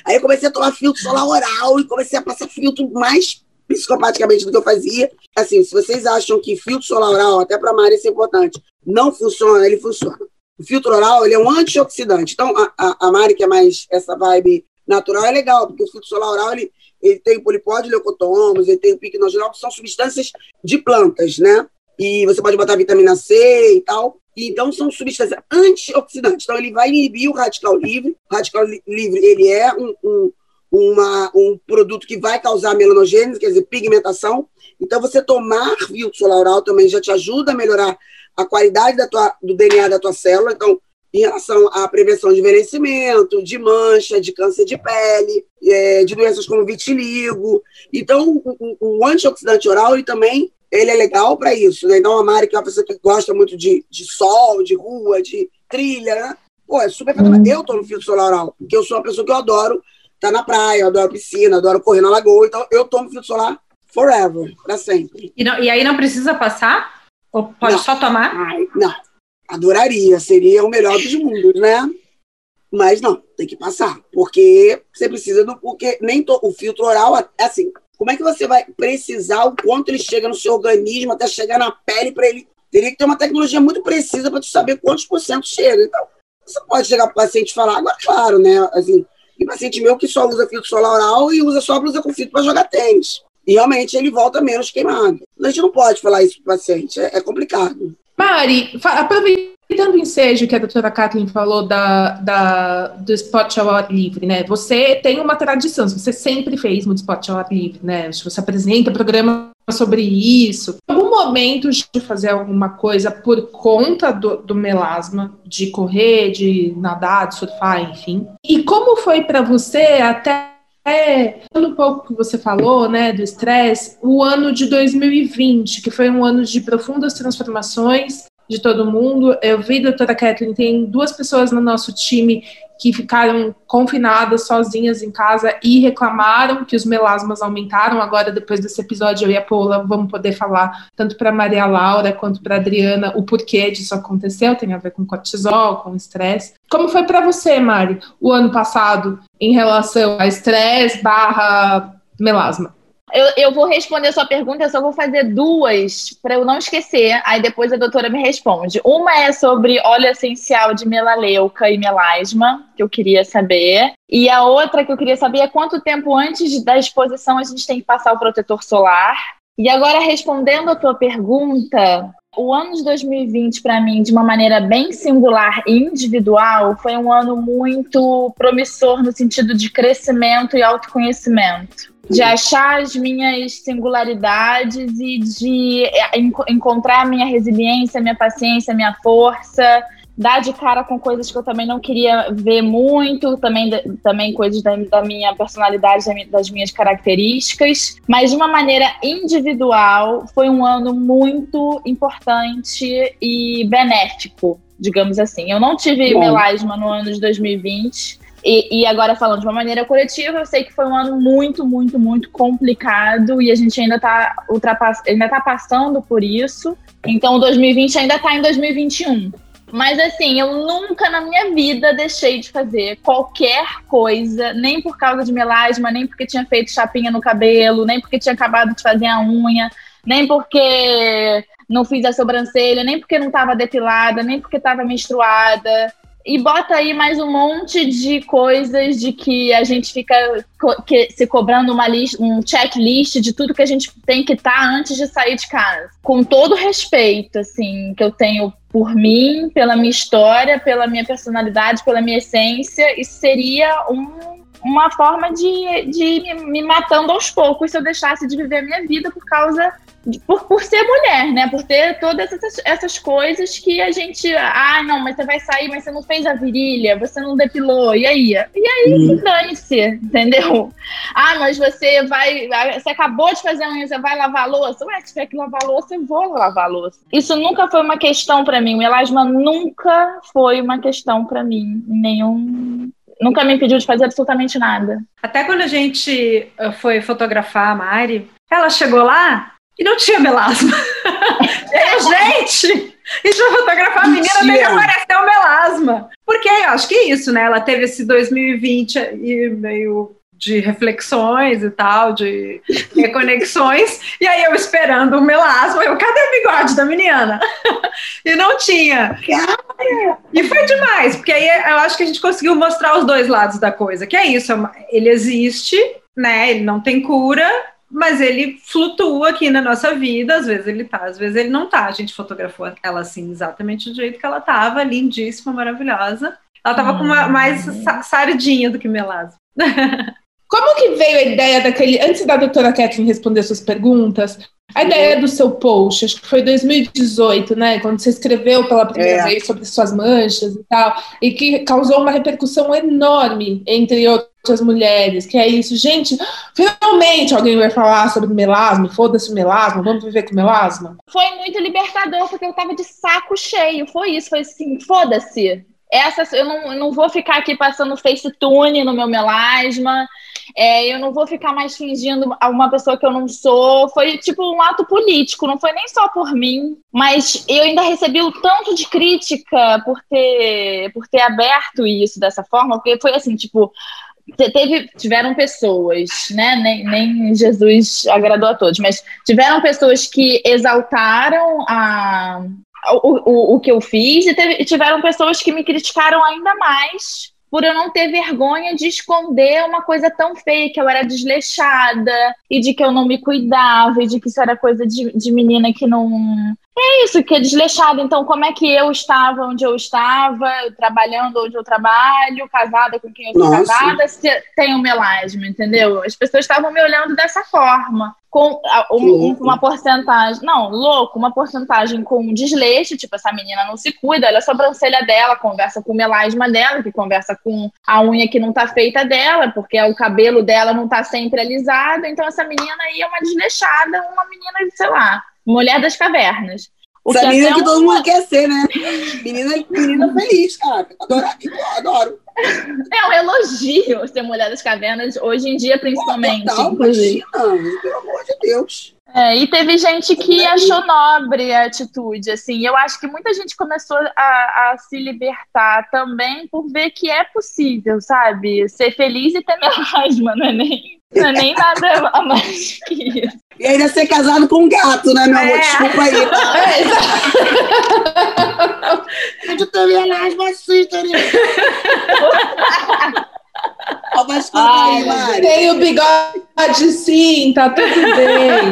Aí eu comecei a tomar filtro solar oral e comecei a passar filtro mais psicopaticamente do que eu fazia. Assim, se vocês acham que filtro solar oral, até para Mari isso é importante, não funciona, ele funciona. O filtro oral, ele é um antioxidante. Então, a, a, a Mari, que é mais essa vibe natural, é legal, porque o filtro solar oral, ele, ele tem polipódio leucotomos, ele tem o piquenogenol, que são substâncias de plantas, né? E você pode botar vitamina C e tal. Então, são substâncias antioxidantes. Então, ele vai inibir o radical livre. O radical livre, ele é um, um, uma, um produto que vai causar melanogênese, quer dizer, pigmentação. Então, você tomar solar oral também já te ajuda a melhorar a qualidade da tua, do DNA da tua célula. Então, em relação à prevenção de envelhecimento, de mancha, de câncer de pele, é, de doenças como vitiligo. Então, o, o antioxidante oral ele também ele é legal para isso. Né? Então, a Mari, que é uma pessoa que gosta muito de, de sol, de rua, de trilha, né? Pô, é super hum. Eu tô no filtro solar oral, porque eu sou uma pessoa que eu adoro estar tá na praia, eu adoro piscina, adoro correr na lagoa. Então, eu tomo filtro solar forever, para sempre. E, não, e aí não precisa passar? Ou pode não. só tomar? Ai, não. Adoraria, seria o melhor dos mundos, né? Mas não, tem que passar, porque você precisa do. Porque nem to, o filtro oral, assim, como é que você vai precisar o quanto ele chega no seu organismo até chegar na pele para ele? Teria que ter uma tecnologia muito precisa para tu saber quantos por cento chega. Então, você pode chegar para o paciente e falar, agora, claro, né? Assim, tem paciente meu que só usa filtro solar oral e usa só blusa com filtro para jogar tênis. E realmente ele volta menos queimado. A gente não pode falar isso para o paciente, é, é complicado. Mari, aproveitando Aproveitando o ensejo que a doutora Kathleen falou da, da, do esporte ao ar livre, né? Você tem uma tradição, você sempre fez muito esporte ao ar livre, né? Você apresenta programa sobre isso. Algum momento de fazer alguma coisa por conta do, do melasma, de correr, de nadar, de surfar, enfim. E como foi para você até é, um pouco que você falou, né, do estresse, o ano de 2020, que foi um ano de profundas transformações de todo mundo. Eu vi, doutora Kathleen, tem duas pessoas no nosso time que ficaram confinadas sozinhas em casa e reclamaram que os melasmas aumentaram. Agora, depois desse episódio, eu e a Paula vamos poder falar tanto para Maria Laura quanto para Adriana o porquê disso aconteceu. Tem a ver com cortisol, com estresse. Como foi para você, Mari, o ano passado em relação a estresse melasma? Eu, eu vou responder a sua pergunta, eu só vou fazer duas para eu não esquecer, aí depois a doutora me responde. Uma é sobre óleo essencial de melaleuca e melasma, que eu queria saber. E a outra que eu queria saber é quanto tempo antes da exposição a gente tem que passar o protetor solar. E agora, respondendo a tua pergunta, o ano de 2020, para mim, de uma maneira bem singular e individual, foi um ano muito promissor no sentido de crescimento e autoconhecimento de achar as minhas singularidades e de é, encontrar a minha resiliência, minha paciência, minha força, dar de cara com coisas que eu também não queria ver muito, também, também coisas da, da minha personalidade, das minhas características, mas de uma maneira individual, foi um ano muito importante e benéfico, digamos assim. Eu não tive Bom. melasma no ano de 2020, e, e, agora, falando de uma maneira coletiva, eu sei que foi um ano muito, muito, muito complicado e a gente ainda está ainda tá passando por isso. Então, 2020 ainda está em 2021. Mas assim, eu nunca na minha vida deixei de fazer qualquer coisa, nem por causa de melasma, nem porque tinha feito chapinha no cabelo, nem porque tinha acabado de fazer a unha, nem porque não fiz a sobrancelha, nem porque não estava depilada, nem porque estava menstruada e bota aí mais um monte de coisas de que a gente fica co que, se cobrando uma lista, um checklist de tudo que a gente tem que estar tá antes de sair de casa. Com todo respeito, assim, que eu tenho por mim, pela minha história, pela minha personalidade, pela minha essência, isso seria um, uma forma de, de me, me matando aos poucos se eu deixasse de viver a minha vida por causa por, por ser mulher, né? Por ter todas essas, essas coisas que a gente. Ah, não, mas você vai sair, mas você não fez a virilha, você não depilou, e aí? E aí, uhum. dane-se, entendeu? Ah, mas você vai. Você acabou de fazer a unha, você vai lavar a louça? Ué, se tiver que lavar a louça, eu vou lavar a louça. Isso nunca foi uma questão para mim. O elasma nunca foi uma questão para mim. Nenhum nunca me impediu de fazer absolutamente nada. Até quando a gente eh, foi fotografar a Mari, ela chegou lá, e não tinha melasma. e gente, e já fotografar a menina, daí apareceu melasma. Porque eu acho que é isso, né? Ela teve esse 2020 e meio de reflexões e tal, de reconexões, e aí eu esperando o melasma, eu, cadê o bigode da menina? e não tinha. E foi demais, porque aí eu acho que a gente conseguiu mostrar os dois lados da coisa, que é isso, é ele existe, né, ele não tem cura, mas ele flutua aqui na nossa vida, às vezes ele tá, às vezes ele não tá. A gente fotografou ela assim, exatamente do jeito que ela tava, lindíssima, maravilhosa. Ela tava com uma, mais sardinha do que melasma. Como que veio a ideia daquele. Antes da doutora Kathleen responder suas perguntas, a ideia do seu post, acho que foi 2018, né? Quando você escreveu pela primeira é. vez sobre suas manchas e tal, e que causou uma repercussão enorme entre outras mulheres, que é isso, gente, finalmente alguém vai falar sobre melasma, foda-se o melasma, vamos viver com melasma. Foi muito libertador, porque eu tava de saco cheio, foi isso, foi assim, foda-se. Essa, eu não, eu não vou ficar aqui passando facetune no meu melasma, é, eu não vou ficar mais fingindo uma pessoa que eu não sou. Foi tipo um ato político, não foi nem só por mim, mas eu ainda recebi o tanto de crítica por ter, por ter aberto isso dessa forma, porque foi assim, tipo, teve, tiveram pessoas, né? Nem, nem Jesus agradou a todos, mas tiveram pessoas que exaltaram a, o, o, o que eu fiz e teve, tiveram pessoas que me criticaram ainda mais por eu não ter vergonha de esconder uma coisa tão feia, que eu era desleixada, e de que eu não me cuidava, e de que isso era coisa de, de menina que não, É isso, que é desleixado. Então, como é que eu estava onde eu estava, trabalhando onde eu trabalho, casada com quem eu sou casada, se tenho melasma, entendeu? As pessoas estavam me olhando dessa forma. Com um, uma porcentagem, não, louco, uma porcentagem com desleixo, tipo, essa menina não se cuida, olha a sobrancelha dela, conversa com o melasma dela, que conversa com a unha que não tá feita dela, porque o cabelo dela não tá sempre alisado, então essa menina aí é uma desleixada, uma menina, sei lá, Mulher das Cavernas. O Essa menina que todo mundo quer ser, né? Menina, menina feliz, cara. Adoro, adoro. É um elogio ser Mulher das Cavernas, hoje em dia, principalmente. Pô, total, imagina, pelo amor de Deus. É, e teve gente que achou nobre a atitude, assim. Eu acho que muita gente começou a, a, se libertar também por ver que é possível, sabe? Ser feliz e ter melasma, não é nem, não é nem nada a mais que isso. E ainda ser casado com um gato, né, meu amor? É. Desculpa aí. É, Eu tenho melasma assim, Ai, Tem o bigode sim, tá tudo bem.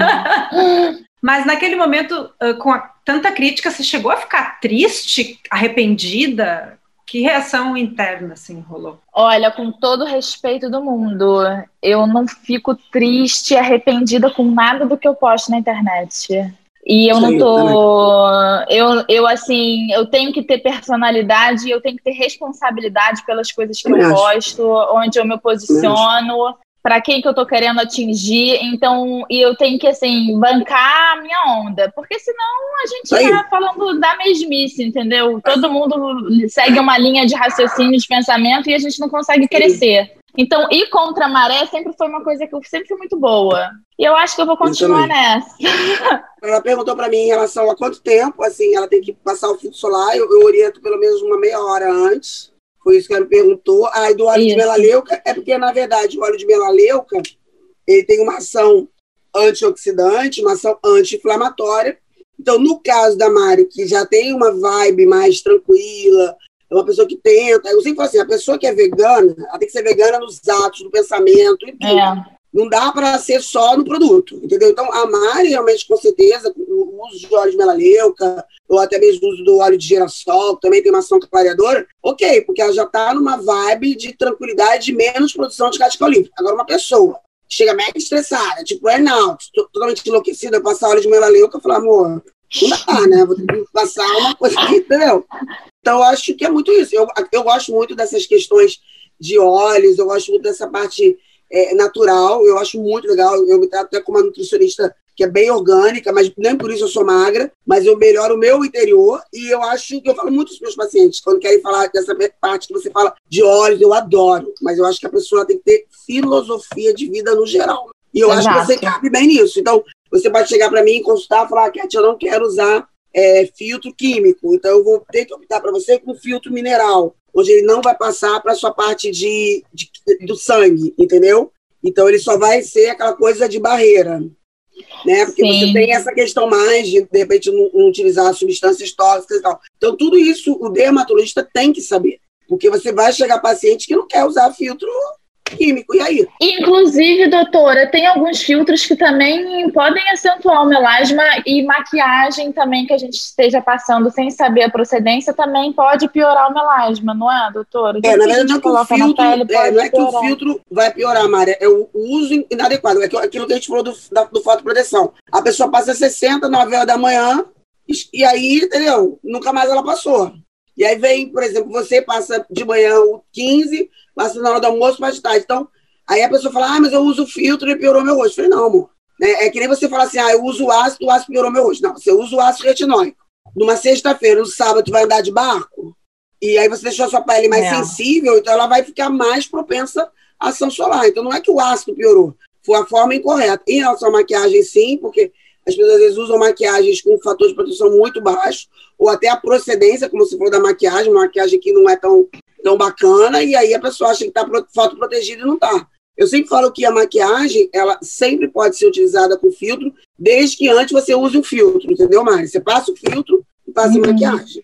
Mas naquele momento, com a, tanta crítica, você chegou a ficar triste, arrependida? Que reação interna assim rolou? Olha, com todo o respeito do mundo, eu não fico triste, arrependida com nada do que eu posto na internet. E eu Sim, não tô. Eu, eu, assim, eu tenho que ter personalidade, eu tenho que ter responsabilidade pelas coisas que eu, eu posto, onde eu me posiciono, para quem que eu tô querendo atingir. Então, e eu tenho que, assim, bancar a minha onda. Porque senão a gente Aí. tá falando da mesmice, entendeu? Todo mundo segue uma linha de raciocínio, de pensamento, e a gente não consegue crescer. Então, ir contra a maré sempre foi uma coisa que eu sempre fui muito boa. E eu acho que eu vou continuar nessa. Ela perguntou para mim em relação a quanto tempo, assim, ela tem que passar o filtro solar. Eu, eu oriento pelo menos uma meia hora antes. Foi isso que ela perguntou. Ah, e do óleo isso. de melaleuca, é porque, na verdade, o óleo de melaleuca, ele tem uma ação antioxidante, uma ação anti-inflamatória. Então, no caso da Mari, que já tem uma vibe mais tranquila, é uma pessoa que tenta. Eu sempre falo assim: a pessoa que é vegana, ela tem que ser vegana nos atos, no pensamento e tudo. É. Não dá para ser só no produto, entendeu? Então, a Mari, realmente, com certeza, o uso de óleo de melaleuca, ou até mesmo o uso do óleo de girassol, que também tem uma ação clareadora, ok, porque ela já está numa vibe de tranquilidade, de menos produção de catecolífero. Agora, uma pessoa chega mega estressada, tipo burnout, totalmente enlouquecida, passar óleo de melaleuca, eu falo, amor, não dá, né? Vou ter que passar uma coisa aqui, entendeu? Então, acho que é muito isso. Eu, eu gosto muito dessas questões de óleos, eu gosto muito dessa parte é, natural, eu acho muito legal. Eu me trato até como uma nutricionista que é bem orgânica, mas nem por isso eu sou magra, mas eu melhoro o meu interior e eu acho que eu falo muito para os meus pacientes, quando querem falar dessa parte que você fala de óleos, eu adoro, mas eu acho que a pessoa tem que ter filosofia de vida no geral. E eu Exato. acho que você cabe bem nisso. Então, você pode chegar para mim e consultar e falar, Cat, eu não quero usar é, filtro químico. Então, eu vou ter que optar para você com filtro mineral, onde ele não vai passar para a sua parte de, de, do sangue, entendeu? Então, ele só vai ser aquela coisa de barreira. Né? Porque Sim. você tem essa questão mais de, de repente, não, não utilizar substâncias tóxicas e tal. Então, tudo isso o dermatologista tem que saber. Porque você vai chegar paciente que não quer usar filtro químico. E aí? Inclusive, doutora, tem alguns filtros que também podem acentuar o melasma e maquiagem também que a gente esteja passando sem saber a procedência também pode piorar o melasma, não é, doutora? É, na verdade, não é que o filtro, é, não é que o filtro vai piorar, Maria, é o uso inadequado, é aquilo que a gente falou do, da, do fotoproteção. A pessoa passa 60, 9 horas da manhã, e aí, entendeu? Nunca mais ela passou. E aí vem, por exemplo, você passa de manhã o 15, passa na hora do almoço, mais tarde. Então, aí a pessoa fala, ah, mas eu uso filtro e piorou meu rosto. Eu falei, não, amor. É, é que nem você falar assim, ah, eu uso ácido, o ácido piorou meu rosto. Não, você usa o ácido retinóico. Numa sexta-feira, no sábado, vai andar de barco, e aí você deixou a sua pele mais é. sensível, então ela vai ficar mais propensa à ação solar. Então não é que o ácido piorou, foi a forma incorreta. Em relação à maquiagem, sim, porque as pessoas às vezes usam maquiagens com um fator de proteção muito baixo, ou até a procedência, como se for da maquiagem, uma maquiagem que não é tão tão bacana, e aí a pessoa acha que está foto protegida e não está. Eu sempre falo que a maquiagem, ela sempre pode ser utilizada com filtro, desde que antes você use o filtro, entendeu, Mari? Você passa o filtro e passa uhum. a maquiagem.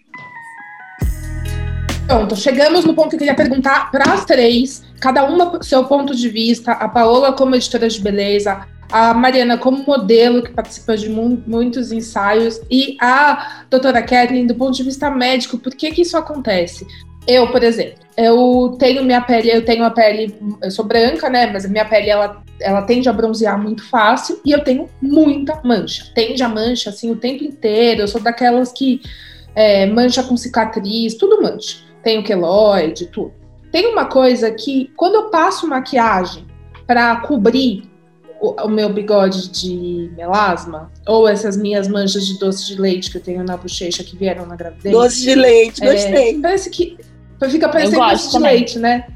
Pronto, chegamos no ponto que eu queria perguntar para as três, cada uma seu ponto de vista, a Paola como editora de beleza, a Mariana como modelo, que participa de mu muitos ensaios, e a doutora Kathleen do ponto de vista médico, por que, que isso acontece? Eu, por exemplo, eu tenho minha pele, eu tenho a pele, eu sou branca, né? Mas a minha pele ela, ela tende a bronzear muito fácil e eu tenho muita mancha. Tende a mancha assim o tempo inteiro. Eu sou daquelas que é, mancha com cicatriz, tudo mancha. Tenho queloide, tudo. Tem uma coisa que quando eu passo maquiagem para cobrir o, o, meu bigode de melasma, ou essas minhas manchas de doce de leite que eu tenho na bochecha que vieram na gravidez. Doce de leite, gostei. É, parece que fica parecendo doce de leite, né?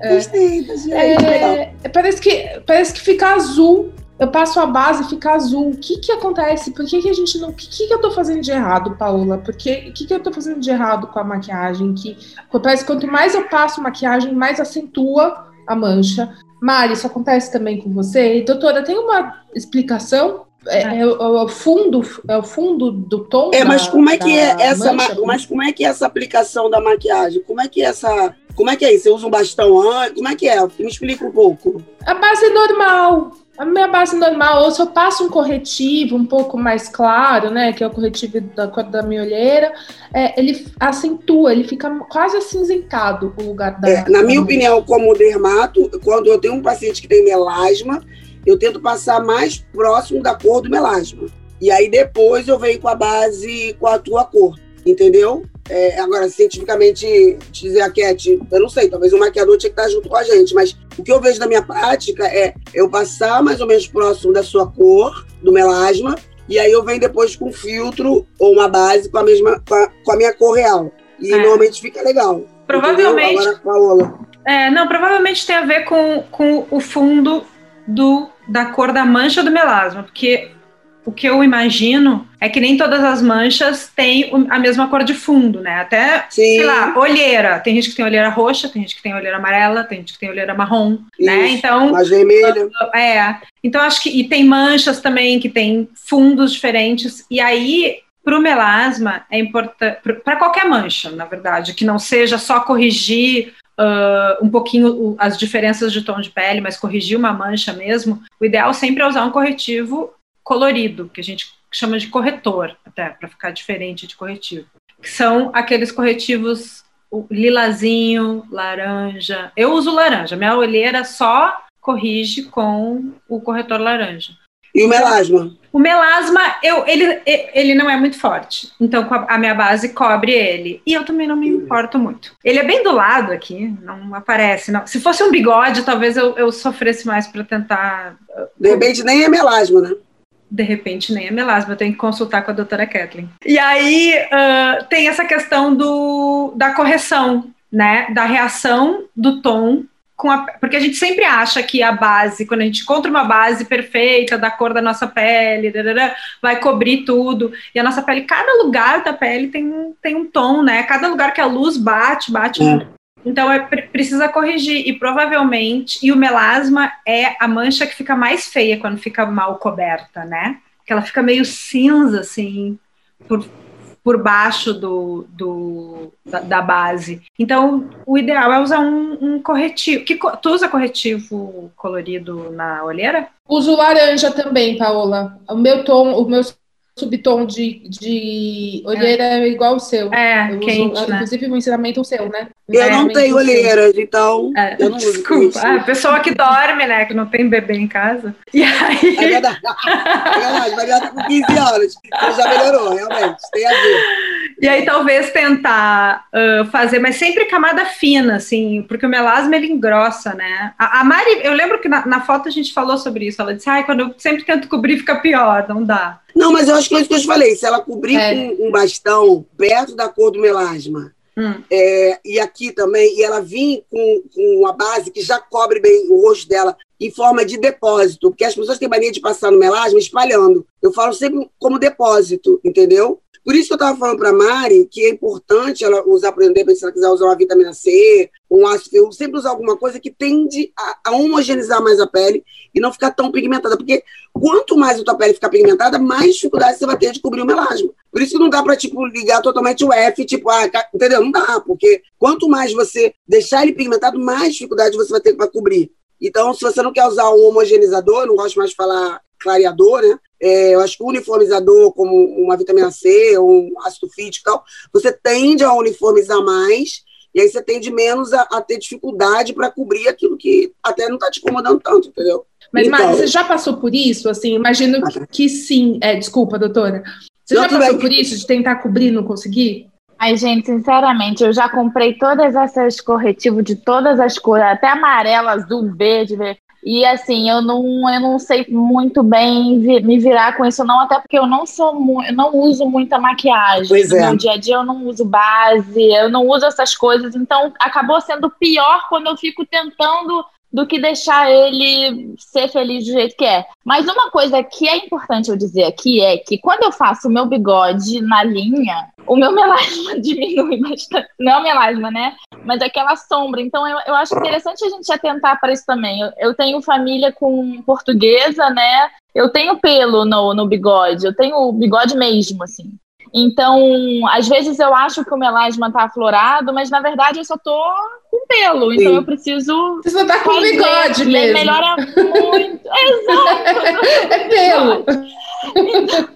É, gostei, doce de leite. É, parece, que, parece que fica azul. Eu passo a base e fica azul. O que que acontece? Por que, que a gente não. O que, que eu tô fazendo de errado, Paula? Porque o que, que eu tô fazendo de errado com a maquiagem? Que parece que quanto mais eu passo maquiagem, mais acentua a mancha. Mari, isso acontece também com você? E, doutora, tem uma explicação? É, é, é, o fundo, é o fundo do tom. É, mas como é que é essa, mancha? mas como é que é essa aplicação da maquiagem? Como é que é essa, como é que é isso? Você usa um bastão antes? Como é que é? Me explica um pouco. A base normal a minha base normal, ou se eu passo um corretivo um pouco mais claro, né, que é o corretivo da cor da minha olheira, é, ele acentua, ele fica quase acinzentado o lugar da. É, na minha opinião, como dermato, quando eu tenho um paciente que tem melasma, eu tento passar mais próximo da cor do melasma. E aí depois eu venho com a base com a tua cor, entendeu? É, agora, cientificamente, dizer a Cat, eu não sei, talvez o maquiador tinha que estar junto com a gente, mas o que eu vejo na minha prática é eu passar mais ou menos próximo da sua cor, do melasma, e aí eu venho depois com filtro ou uma base com a mesma, com a, com a minha cor real. E é. normalmente fica legal. Provavelmente. Agora, Paola. É, não, provavelmente tem a ver com, com o fundo do, da cor da mancha do melasma, porque o que eu imagino é que nem todas as manchas têm a mesma cor de fundo, né? Até, Sim. sei lá, olheira. Tem gente que tem olheira roxa, tem gente que tem olheira amarela, tem gente que tem olheira marrom, né? Isso, né? Então, a vermelha. É. Então acho que e tem manchas também que tem fundos diferentes e aí para o melasma é importante para qualquer mancha, na verdade, que não seja só corrigir Uh, um pouquinho as diferenças de tom de pele, mas corrigir uma mancha mesmo, o ideal sempre é usar um corretivo colorido, que a gente chama de corretor, até para ficar diferente de corretivo. Que são aqueles corretivos lilazinho, laranja. Eu uso laranja, minha olheira só corrige com o corretor laranja. E o melasma? O melasma, eu, ele, ele não é muito forte. Então, a minha base cobre ele. E eu também não me importo muito. Ele é bem do lado aqui, não aparece. Não. Se fosse um bigode, talvez eu, eu sofresse mais para tentar. De repente, nem é melasma, né? De repente nem é melasma, eu tenho que consultar com a doutora Kathleen. E aí uh, tem essa questão do, da correção, né, da reação do tom com a, porque a gente sempre acha que a base, quando a gente encontra uma base perfeita da cor da nossa pele, vai cobrir tudo. E a nossa pele, cada lugar da pele tem, tem um tom, né? Cada lugar que a luz bate, bate é. Então, é, precisa corrigir. E provavelmente, e o melasma é a mancha que fica mais feia quando fica mal coberta, né? Que ela fica meio cinza, assim, por, por baixo do, do da, da, base. Então, o ideal é usar um, um, corretivo. Que, tu usa corretivo colorido na olheira? Uso laranja também, Paola. O meu tom, o meu subtom de, de olheira é. igual o seu. É, eu quente, uso, né? Inclusive o ensinamento é o seu, né? Eu é, não tenho olheiras, então é. eu não uso Desculpa, a pessoa que dorme, né, que não tem bebê em casa. E aí... É verdade, é verdade mas já tá com 15 anos, já melhorou, realmente, tem a ver. E aí talvez tentar uh, fazer, mas sempre camada fina, assim, porque o melasma ele engrossa, né? A, a Mari, eu lembro que na, na, foto a gente falou sobre isso, ela disse, ai, quando eu sempre tento cobrir fica pior, não dá. Não, mas eu acho que é isso que eu te falei. Se ela cobrir é. com um bastão perto da cor do melasma, hum. é, e aqui também, e ela vir com, com a base que já cobre bem o rosto dela em forma de depósito, porque as pessoas têm mania de passar no melasma espalhando. Eu falo sempre como depósito, entendeu? Por isso que eu estava falando para a Mari que é importante ela usar, por exemplo, se ela quiser usar uma vitamina C, um ácido ferro, sempre usar alguma coisa que tende a, a, homogeneizar mais a pele e não ficar tão pigmentada. Porque quanto mais a tua pele ficar pigmentada, mais dificuldade você vai ter de cobrir o melasma. Por isso que não dá para tipo, ligar totalmente o F, tipo, ah, entendeu? Não dá, porque quanto mais você deixar ele pigmentado, mais dificuldade você vai ter para cobrir. Então, se você não quer usar um homogeneizador, não gosto mais de falar clareador, né? É, eu acho que o uniformizador, como uma vitamina C ou um ácido fítico e tal, você tende a uniformizar mais e aí você tende menos a, a ter dificuldade para cobrir aquilo que até não está te incomodando tanto, entendeu? Mas, então, Mari, você já passou por isso? Assim, imagino que, que sim. É, desculpa, doutora. Você já passou por isso de tentar cobrir e não conseguir? Ai, gente, sinceramente, eu já comprei todas essas corretivos de todas as cores, até amarelo, azul, verde, e assim, eu não, eu não sei muito bem me virar com isso, não, até porque eu não sou eu não uso muita maquiagem. Pois é. No dia a dia eu não uso base, eu não uso essas coisas, então acabou sendo pior quando eu fico tentando do que deixar ele ser feliz do jeito que é. Mas uma coisa que é importante eu dizer aqui é que quando eu faço o meu bigode na linha, o meu melasma diminui bastante. Não é melasma, né? Mas aquela sombra. Então eu, eu acho interessante a gente atentar para isso também. Eu, eu tenho família com portuguesa, né? Eu tenho pelo no, no bigode, eu tenho o bigode mesmo, assim. Então, às vezes eu acho que o melasma tá aflorado, mas na verdade eu só tô pelo. Então Sim. eu preciso. Você só tá com bigode mesmo. Melhora muito. Exato. É pelo. Então,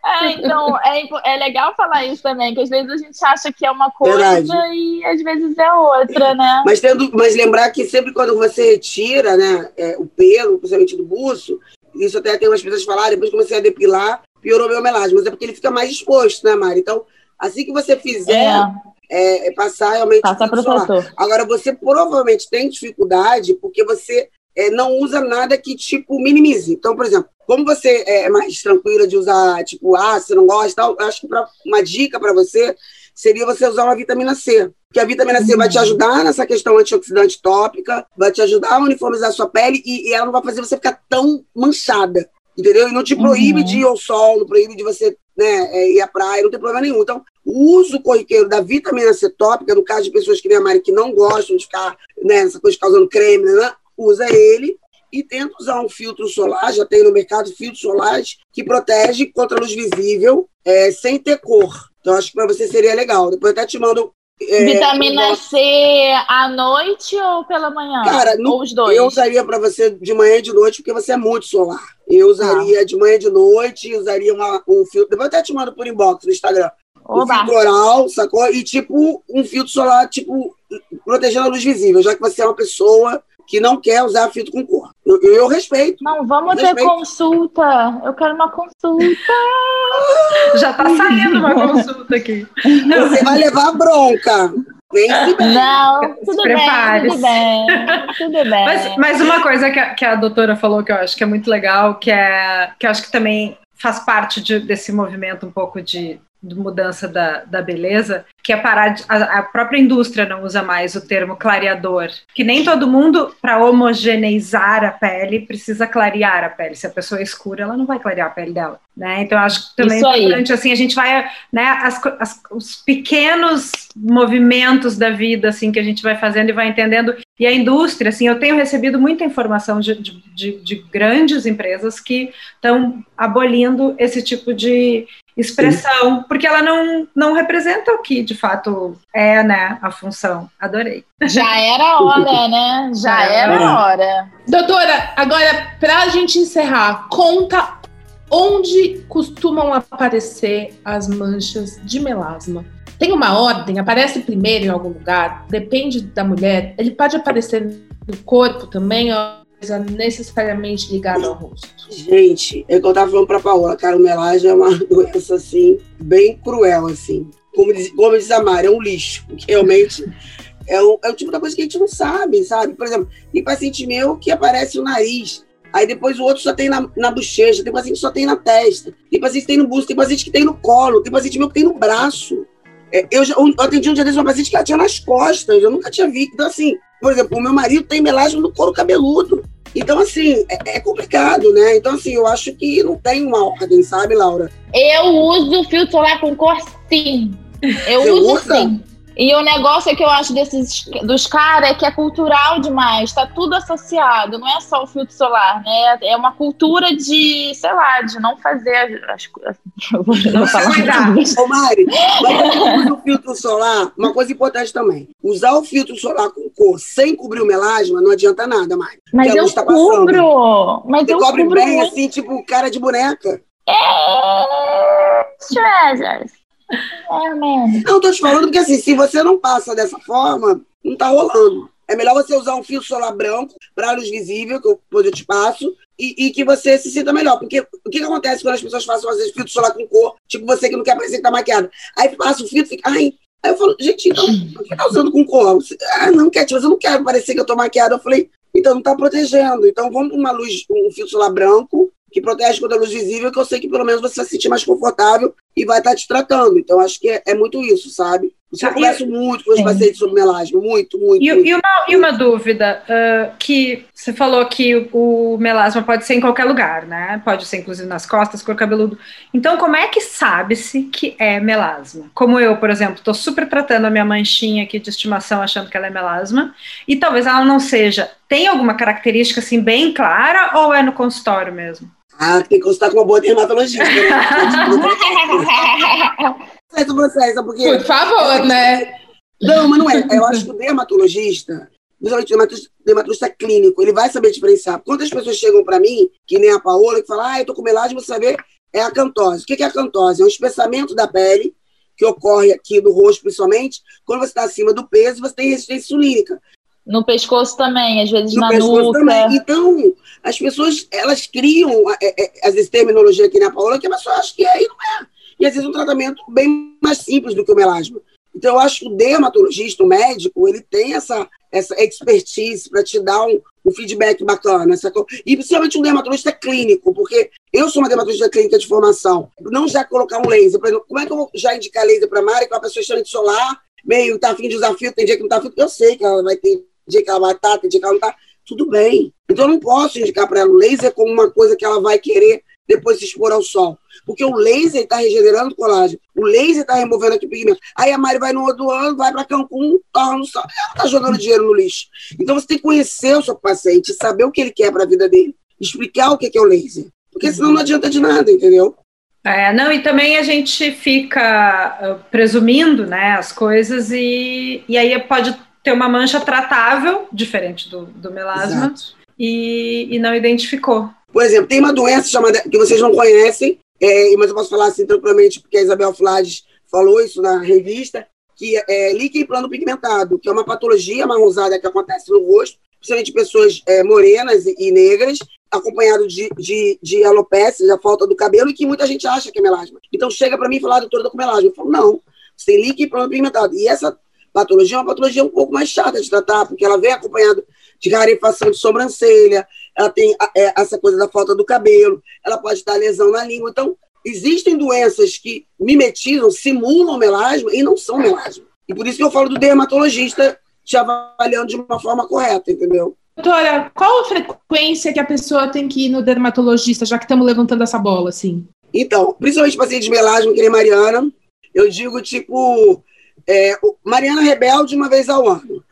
é, então é, é legal falar isso também, que às vezes a gente acha que é uma coisa Verdade. e às vezes é outra, né? Mas, tendo, mas lembrar que sempre quando você retira né, é, o pelo, principalmente do buço, isso até tem umas pessoas que falaram, depois comecei a depilar, piorou meu melasma, mas é porque ele fica mais exposto, né, Mari? Então, assim que você fizer, é, é passar realmente. Passa protetor. Agora, você provavelmente tem dificuldade porque você é, não usa nada que, tipo, minimize. Então, por exemplo, como você é mais tranquila de usar, tipo, ah, você não gosta tal, eu acho que pra, uma dica para você seria você usar uma vitamina C. Porque a vitamina C vai te uhum. ajudar nessa questão antioxidante tópica, vai te ajudar a uniformizar a sua pele e, e ela não vai fazer você ficar tão manchada entendeu? E não te proíbe uhum. de ir ao sol, não proíbe de você né, é, ir à praia, não tem problema nenhum. Então, o uso corriqueiro da vitamina C tópica, no caso de pessoas que nem a Mari, que não gostam de ficar nessa né, coisa causando creme, né, usa ele e tenta usar um filtro solar, já tem no mercado filtros solares, que protege contra a luz visível, é, sem ter cor. Então, acho que para você seria legal. Depois até te mando é, Vitamina C à noite ou pela manhã? Cara, no, ou os dois? eu usaria para você de manhã e de noite, porque você é muito solar. Eu usaria ah. de manhã e de noite, usaria uma, um filtro. Depois eu até te mando por inbox no Instagram. Oba. Um filtro oral, sacou? E tipo, um filtro solar, tipo, protegendo a luz visível, já que você é uma pessoa que não quer usar filtro com cor. Eu, eu respeito. Não, vamos ter respeito. consulta. Eu quero uma consulta. Já tá saindo uma consulta aqui. Você vai levar bronca. Não, tudo bem, tudo bem, tudo bem. Mas, mas uma coisa que a, que a doutora falou que eu acho que é muito legal, que é que eu acho que também faz parte de, desse movimento um pouco de mudança da, da beleza, que é parar de, a, a, própria indústria não usa mais o termo clareador, que nem todo mundo para homogeneizar a pele precisa clarear a pele. Se a pessoa é escura, ela não vai clarear a pele dela, né? Então acho que também Isso é importante assim a gente vai, né? As, as, os pequenos movimentos da vida assim que a gente vai fazendo e vai entendendo. E a indústria, assim, eu tenho recebido muita informação de, de, de, de grandes empresas que estão abolindo esse tipo de expressão, Sim. porque ela não, não representa o que de fato é, né, a função. Adorei. Já era hora, né? Já era hora. Doutora, agora, para a gente encerrar, conta onde costumam aparecer as manchas de melasma. Tem uma ordem, aparece primeiro em algum lugar, depende da mulher. Ele pode aparecer no corpo também, ó necessariamente ligada ao rosto? Gente, é que eu tava falando pra Paola, cara, o melasma é uma doença, assim, bem cruel, assim. Como diz, como diz a Mari, é um lixo, porque realmente é o, é o tipo da coisa que a gente não sabe, sabe? Por exemplo, tem paciente meu que aparece o nariz, aí depois o outro só tem na, na bochecha, tem paciente que só tem na testa, tem paciente que tem no busto, tem paciente que tem no colo, tem paciente meu que tem no braço. É, eu, já, eu atendi um dia desses uma paciente que ela tinha nas costas, eu nunca tinha visto. Então, assim, por exemplo, o meu marido tem melasma no couro cabeludo. Então, assim, é, é, complicado, né? Então, assim, eu acho que não tem uma ordem, sabe, Laura? Eu uso filtro solar com cor sim. Eu Você uso usa? sim. E o negócio é que eu acho desses dos caras é que é cultural demais, tá tudo associado, não é só o filtro solar, né? É uma cultura de, sei lá, de não fazer as coisas. Não falar. Ô, Mari, mas o filtro solar, uma coisa importante também. Usar o filtro solar com cor sem cobrir o melasma não adianta nada, Mari. Mas eu tá cubro. Mas Você eu cobre cubro bem, muito. assim, tipo cara de boneca. É... Treasures. É, mano. Não, tô te falando porque assim, se você não passa dessa forma, não tá rolando. É melhor você usar um fio solar branco para luz visível, que eu, eu te passo, e, e, que você se sinta melhor. Porque o que, que acontece quando as pessoas fazem, às vezes, filtro solar com cor, tipo você que não quer parecer que tá maquiada. Aí passa o filtro e fica, ai. Aí eu falo, gente, então, por que tá usando com cor? Ah, não, Cat, mas eu não quero parecer que eu tô maquiada. Eu falei, então não tá protegendo. Então vamos uma luz, um fio solar branco, que protege contra a luz visível, que eu sei que pelo menos você vai se sentir mais confortável e vai estar te tratando. Então, acho que é, é muito isso, sabe? Isso eu converso muito com os pacientes sobre melasma, muito, muito. E, muito. e uma, e uma dúvida, ah, que você falou que o melasma pode ser em qualquer lugar, né? Pode ser inclusive nas costas, cor cabeludo. Então, como é que sabe-se que é melasma? Como eu, por exemplo, estou super tratando a minha manchinha aqui de estimação, achando que ela é melasma, e talvez ela não seja. Tem alguma característica assim bem clara ou é no consultório mesmo? Ah, tem que consultar com uma boa dermatologista, né? Certo, você, sabe por quê? Por favor, né? Não, mas não é. Eu acho que o dermatologista, principalmente o dermatologista, dermatologista clínico, ele vai saber diferenciar. Quantas pessoas chegam para mim, que nem a Paola, que falam, ah, eu tô com melasma, você vai ver, é a cantose. O que é a cantose? É um espessamento da pele, que ocorre aqui no rosto, principalmente, quando você está acima do peso e você tem resistência insulínica. No pescoço também, às vezes No na pescoço nuca. também. Então, as pessoas, elas criam, é, é, às vezes, terminologia aqui na Paola, que a pessoa acha que é e não é. E às vezes um tratamento bem mais simples do que o melasma. Então, eu acho que o dermatologista, o médico, ele tem essa, essa expertise para te dar um, um feedback bacana. Sacou? E principalmente um dermatologista clínico, porque eu sou uma dermatologista clínica de formação. Não já colocar um laser. Por exemplo, como é que eu vou já indicar laser para a Mari, que é uma pessoa extremamente solar, meio tá afim de usar filtro, tem dia que não tá afim. Eu sei que ela vai ter dia que ela vai dia que ela não tá. Tudo bem. Então, eu não posso indicar para ela o laser como uma coisa que ela vai querer depois se expor ao sol. Porque o laser está regenerando colágeno. O laser está removendo aqui pigmento. Aí a Mari vai no outro ano, vai para Cancún, torna no sol. Ela está jogando dinheiro no lixo. Então você tem que conhecer o seu paciente, saber o que ele quer para a vida dele. Explicar o que é o laser. Porque senão não adianta de nada, entendeu? É, não, e também a gente fica uh, presumindo né, as coisas e, e aí pode ter uma mancha tratável, diferente do, do melasma, e, e não identificou. Por exemplo, tem uma doença chamada que vocês não conhecem, é, mas eu posso falar assim tranquilamente, porque a Isabel Flades falou isso na revista, que é líquido plano pigmentado, que é uma patologia marronzada que acontece no rosto, principalmente pessoas é, morenas e, e negras, acompanhado de, de, de alopecia, da falta do cabelo, e que muita gente acha que é melasma. Então chega para mim e fala, ah, doutora, eu tô com melasma. Eu falo, não, você tem líquido plano pigmentado. E essa patologia é uma patologia um pouco mais chata de tratar, porque ela vem acompanhada de rarefação de sobrancelha, ela tem é, essa coisa da falta do cabelo, ela pode estar lesão na língua. Então, existem doenças que mimetizam, simulam melasma e não são melasma. E por isso que eu falo do dermatologista te avaliando de uma forma correta, entendeu? Doutora, qual a frequência que a pessoa tem que ir no dermatologista, já que estamos levantando essa bola, assim? Então, principalmente pacientes de melasma, que nem Mariana, eu digo, tipo, é, Mariana rebelde uma vez ao ano.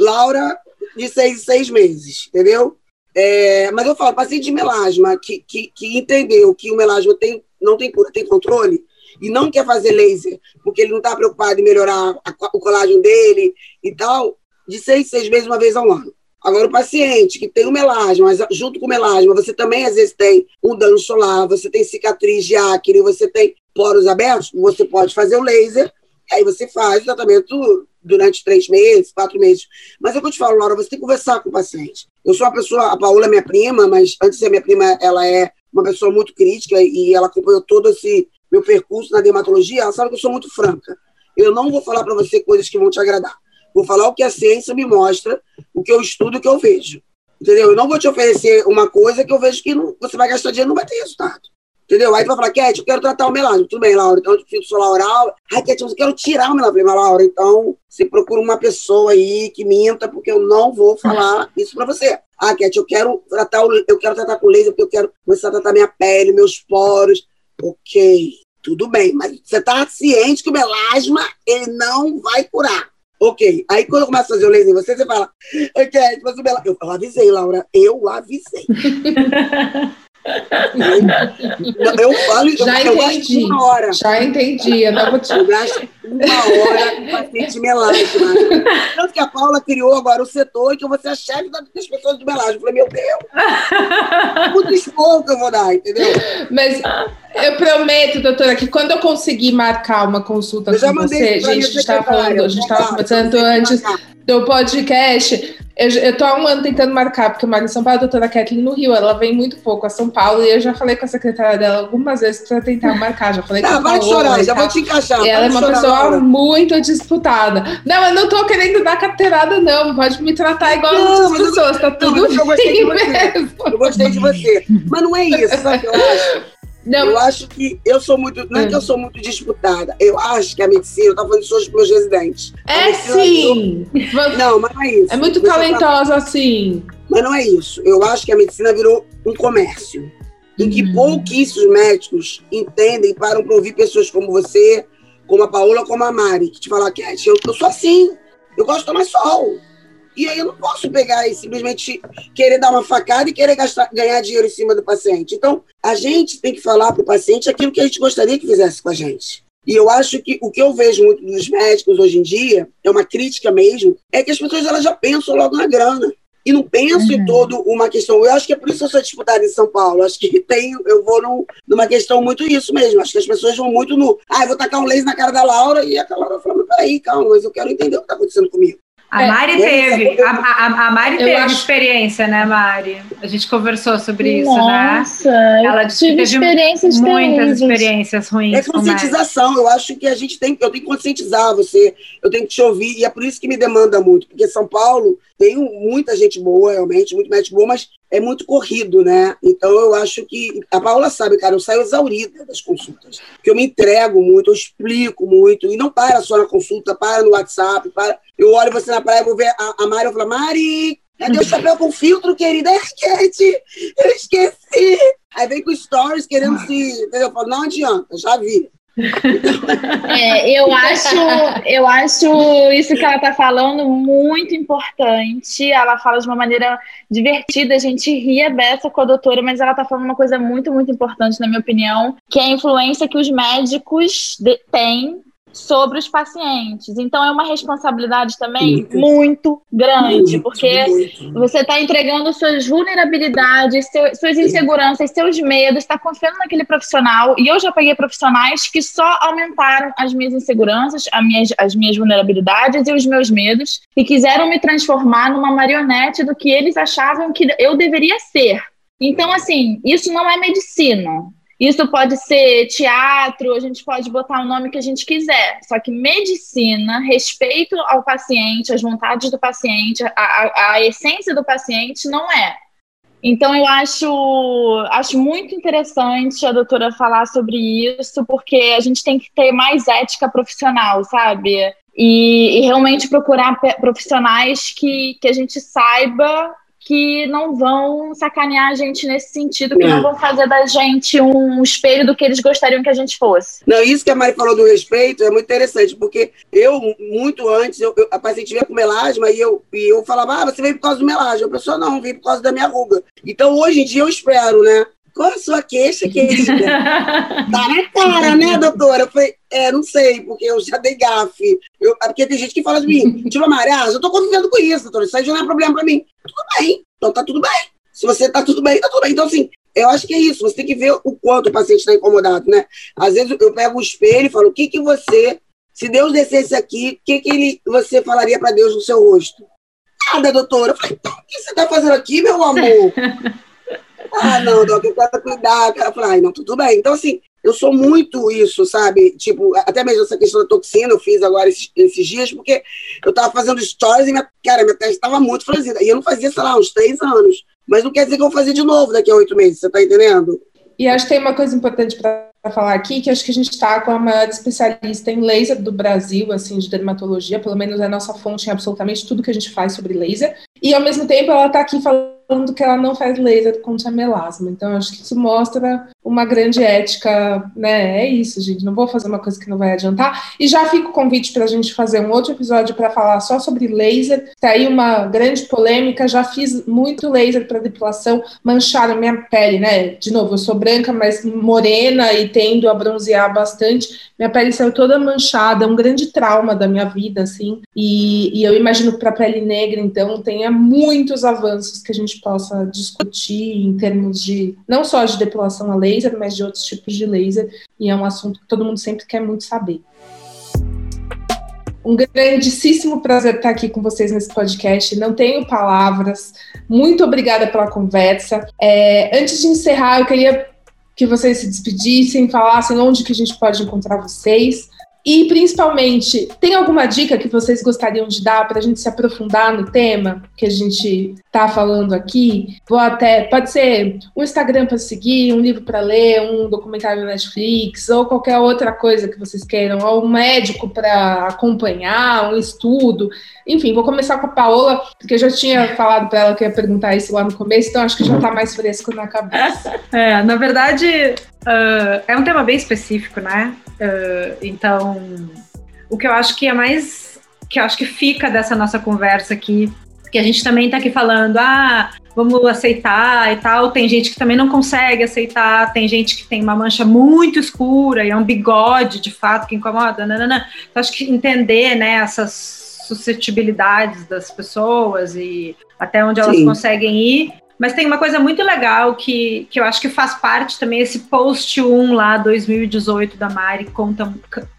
Laura, de seis em seis meses, entendeu? É, mas eu falo, paciente de melasma que, que, que entendeu que o melasma tem, não tem cura, tem controle, e não quer fazer laser, porque ele não está preocupado em melhorar a, o colágeno dele e tal, de seis, seis meses, uma vez ao ano. Agora, o paciente que tem o melasma, mas junto com o melasma, você também às vezes tem um dano solar, você tem cicatriz de acne, você tem poros abertos, você pode fazer o laser, aí você faz o tratamento durante três meses, quatro meses. Mas é o que eu te falo, Laura, você tem que conversar com o paciente. Eu sou uma pessoa, a Paola é minha prima, mas antes de ser minha prima, ela é uma pessoa muito crítica e ela acompanhou todo esse meu percurso na dermatologia. Ela sabe que eu sou muito franca. Eu não vou falar para você coisas que vão te agradar. Vou falar o que a ciência me mostra, o que eu estudo, o que eu vejo. Entendeu? Eu não vou te oferecer uma coisa que eu vejo que não, você vai gastar dinheiro e não vai ter resultado. Entendeu? Aí tu vai falar, Cat, eu quero tratar o melasma. Tudo bem, Laura. Então, eu filtro solar oral. Ai, Cat, eu quero tirar o melasma. Mas, Laura, então, você procura uma pessoa aí que minta, porque eu não vou falar isso pra você. Ah, Cat, eu quero tratar, o, eu quero tratar com laser, porque eu quero começar a tratar minha pele, meus poros. Ok. tudo bem, mas você tá ciente que o melasma, ele não vai curar. Ok. Aí quando eu começo a fazer o laser em você, você fala, ok, mas o melasma... Eu, eu avisei, Laura, eu avisei. Eu, eu falo, já eu, entendi. Eu uma hora. Já entendi. Eu não vou te... Eu gasto uma hora com paciente melasma. Tanto que a Paula criou agora o setor e que eu vou ser a chefe das pessoas de melasma. Eu falei, meu Deus, muito expor que eu vou dar, entendeu? Mas eu prometo, doutora, que quando eu conseguir marcar uma consulta eu com você, gente, a gente estava falando, a gente estava conversando antes do podcast. Eu, eu tô há um ano tentando marcar, porque eu moro em São Paulo, a doutora Kathleen no Rio, ela vem muito pouco a São Paulo, e eu já falei com a secretária dela algumas vezes para tentar marcar, já falei tá, com vai chorar, já vou te encaixar. E ela é uma chorar, pessoa Laura. muito disputada. Não, eu não tô querendo dar carteirada, não, pode me tratar igual Não, outras pessoas, tá tudo Não, eu gostei de bem você. mesmo. Eu gostei de você. Mas não é isso, sabe eu acho? Não, Eu acho que eu sou muito. Não é que eu sou muito disputada. Eu acho que a medicina, eu tava falando isso hoje com meus residentes. É sim. virou- Não, mas não é isso. É muito talentosa assim. Mas não é isso. Eu acho que a medicina virou um comércio. Em que Uhum. pouquíssimos médicos entendem e param para ouvir pessoas como você, como a Paola, como a Mari, que te falam, Cat, eu, eu sou assim. Eu gosto de tomar sol. E aí eu não posso pegar e simplesmente querer dar uma facada e querer gastar, ganhar dinheiro em cima do paciente. Então, a gente tem que falar para o paciente aquilo que a gente gostaria que fizesse com a gente. E eu acho que o que eu vejo muito dos médicos hoje em dia, é uma crítica mesmo, é que as pessoas elas já pensam logo na grana. E não pensam em todo uma questão. Eu acho que é por isso que eu sou disputada em São Paulo. Acho que tem, eu vou num, numa questão muito isso mesmo. Acho que as pessoas vão muito no. Ah, eu vou tacar um laser na cara da Laura e a Laura fala, mas peraí, calma, mas eu quero entender o que está acontecendo comigo. A É, Mari é teve, a, a, a Mari teve acho- experiência, né, Mari? A gente conversou sobre isso, né? Nossa, Ela eu tive teve experiências Muitas terríveis. experiências ruins É conscientização. Eu acho que a gente tem, eu tenho que conscientizar você, eu tenho que te ouvir, e é por isso que me demanda muito, porque São Paulo tem muita gente boa, realmente, muito médico bom, mas é muito corrido, né? Então eu acho que. A Paula sabe, cara, eu saio exaurida das consultas. Porque eu me entrego muito, eu explico muito, e não para só na consulta, para no WhatsApp, para. Eu olho você na praia, vou ver a, a Mari, eu falo, Mari, cadê o chapéu com filtro, querida? É, Cat, eu esqueci. Aí vem com stories querendo se. Eu falo, não adianta, já vi. É, eu acho, eu acho isso que ela está falando muito importante. Ela fala de uma maneira divertida, a gente ri a beça com a doutora, mas ela está falando uma coisa muito, muito importante, na minha opinião, que é a influência que os médicos têm sobre os pacientes. Então é uma responsabilidade também Muito. muito grande, Muito, porque muito. você está entregando suas vulnerabilidades, seu- suas inseguranças, seus medos, está confiando naquele profissional. E eu já peguei profissionais que só aumentaram as minhas inseguranças, as minhas, as minhas vulnerabilidades e os meus medos, e quiseram me transformar numa marionete do que eles achavam que eu deveria ser. Então, assim, isso não é medicina. Isso pode ser teatro, a gente pode botar o nome que a gente quiser. Só que medicina, respeito ao paciente, às vontades do paciente, a, a, a essência do paciente não é. Então, eu acho, acho muito interessante a doutora falar sobre isso, porque a gente tem que ter mais ética profissional, sabe? E, e realmente procurar profissionais que, que a gente saiba que não vão sacanear a gente nesse sentido, que É. não vão fazer da gente um espelho do que eles gostariam que a gente fosse. Não, isso que a Mari falou do respeito é muito interessante, porque eu, muito antes, eu, eu- a paciente vinha com melasma e eu, e eu falava, ah, você veio por causa do melasma. A pessoa, não, veio por causa da minha ruga. Então, hoje em dia, eu espero, né? Qual a sua queixa, querida? Tá na cara, né, doutora? Eu falei, é, não sei, porque eu já dei gafe. Eu, é porque tem gente que fala de mim, tipo, Mari, ah, eu tô convivendo com isso, doutora, isso aí já não é problema pra mim. Tudo bem, então tá tudo bem. Se você tá tudo bem, tá tudo bem. Então, assim, eu acho que é isso, você tem que ver o quanto o paciente está incomodado, né? Às vezes eu pego o espelho e falo, o que que você, se Deus descesse aqui, o que que ele, você falaria pra Deus no seu rosto? Nada, doutora. Eu falei, então, o que você tá fazendo aqui, meu amor? Ah, não, Doc, eu quero cuidar. Eu falei, ai, não, tudo bem. Então, assim, eu sou muito isso, sabe? Tipo, até mesmo essa questão da toxina, eu fiz agora esses, esses dias, porque eu tava fazendo stories e, minha, cara, minha testa tava muito franzida. E eu não fazia, sei lá, uns três anos. Mas não quer dizer que eu vou fazer de novo daqui a oito meses, você tá entendendo? E acho que tem uma coisa importante para falar aqui, que acho que a gente está com a maior especialista em laser do Brasil, assim, de dermatologia, pelo menos é a nossa fonte em absolutamente tudo que a gente faz sobre laser. E, ao mesmo tempo, ela está aqui falando que ela não faz laser contra melasma. Então, acho que isso mostra uma grande ética, né? É isso, gente. Não vou fazer uma coisa que não vai adiantar. E já fica o convite para a gente fazer um outro episódio para falar só sobre laser. Tá aí uma grande polêmica. Já fiz muito laser para depilação, mancharam minha pele, né? De novo, eu sou branca, mas morena e tendo a bronzear bastante. Minha pele saiu toda manchada, um grande trauma da minha vida, assim. E, e eu imagino para a pele negra, então, tenha muitos avanços que a gente possa discutir em termos de não só de depilação a laser, mas de outros tipos de laser. E é um assunto que todo mundo sempre quer muito saber. Um grandíssimo prazer estar aqui com vocês nesse podcast. Não tenho palavras. Muito obrigada pela conversa. É, antes de encerrar, eu queria que vocês se despedissem, falassem onde que a gente pode encontrar vocês. E, principalmente, tem alguma dica que vocês gostariam de dar para a gente se aprofundar no tema que a gente está falando aqui? Vou até, pode ser um Instagram para seguir, um livro para ler, um documentário na Netflix, ou qualquer outra coisa que vocês queiram, ou um médico para acompanhar, um estudo. Enfim, vou começar com a Paola, porque eu já tinha falado para ela que ia perguntar isso lá no começo, então acho que já está mais fresco na cabeça. É, na verdade, uh, é um tema bem específico, né? Uh, então, o que eu acho que é mais. que eu acho que fica dessa nossa conversa aqui, que a gente também está aqui falando, ah, vamos aceitar e tal. Tem gente que também não consegue aceitar, tem gente que tem uma mancha muito escura e é um bigode de fato que incomoda. Nanana. Então, acho que entender né, essas suscetibilidades das pessoas e até onde elas Sim. conseguem ir mas tem uma coisa muito legal que, que eu acho que faz parte também, esse post 1 lá, 2018, da Mari, conta,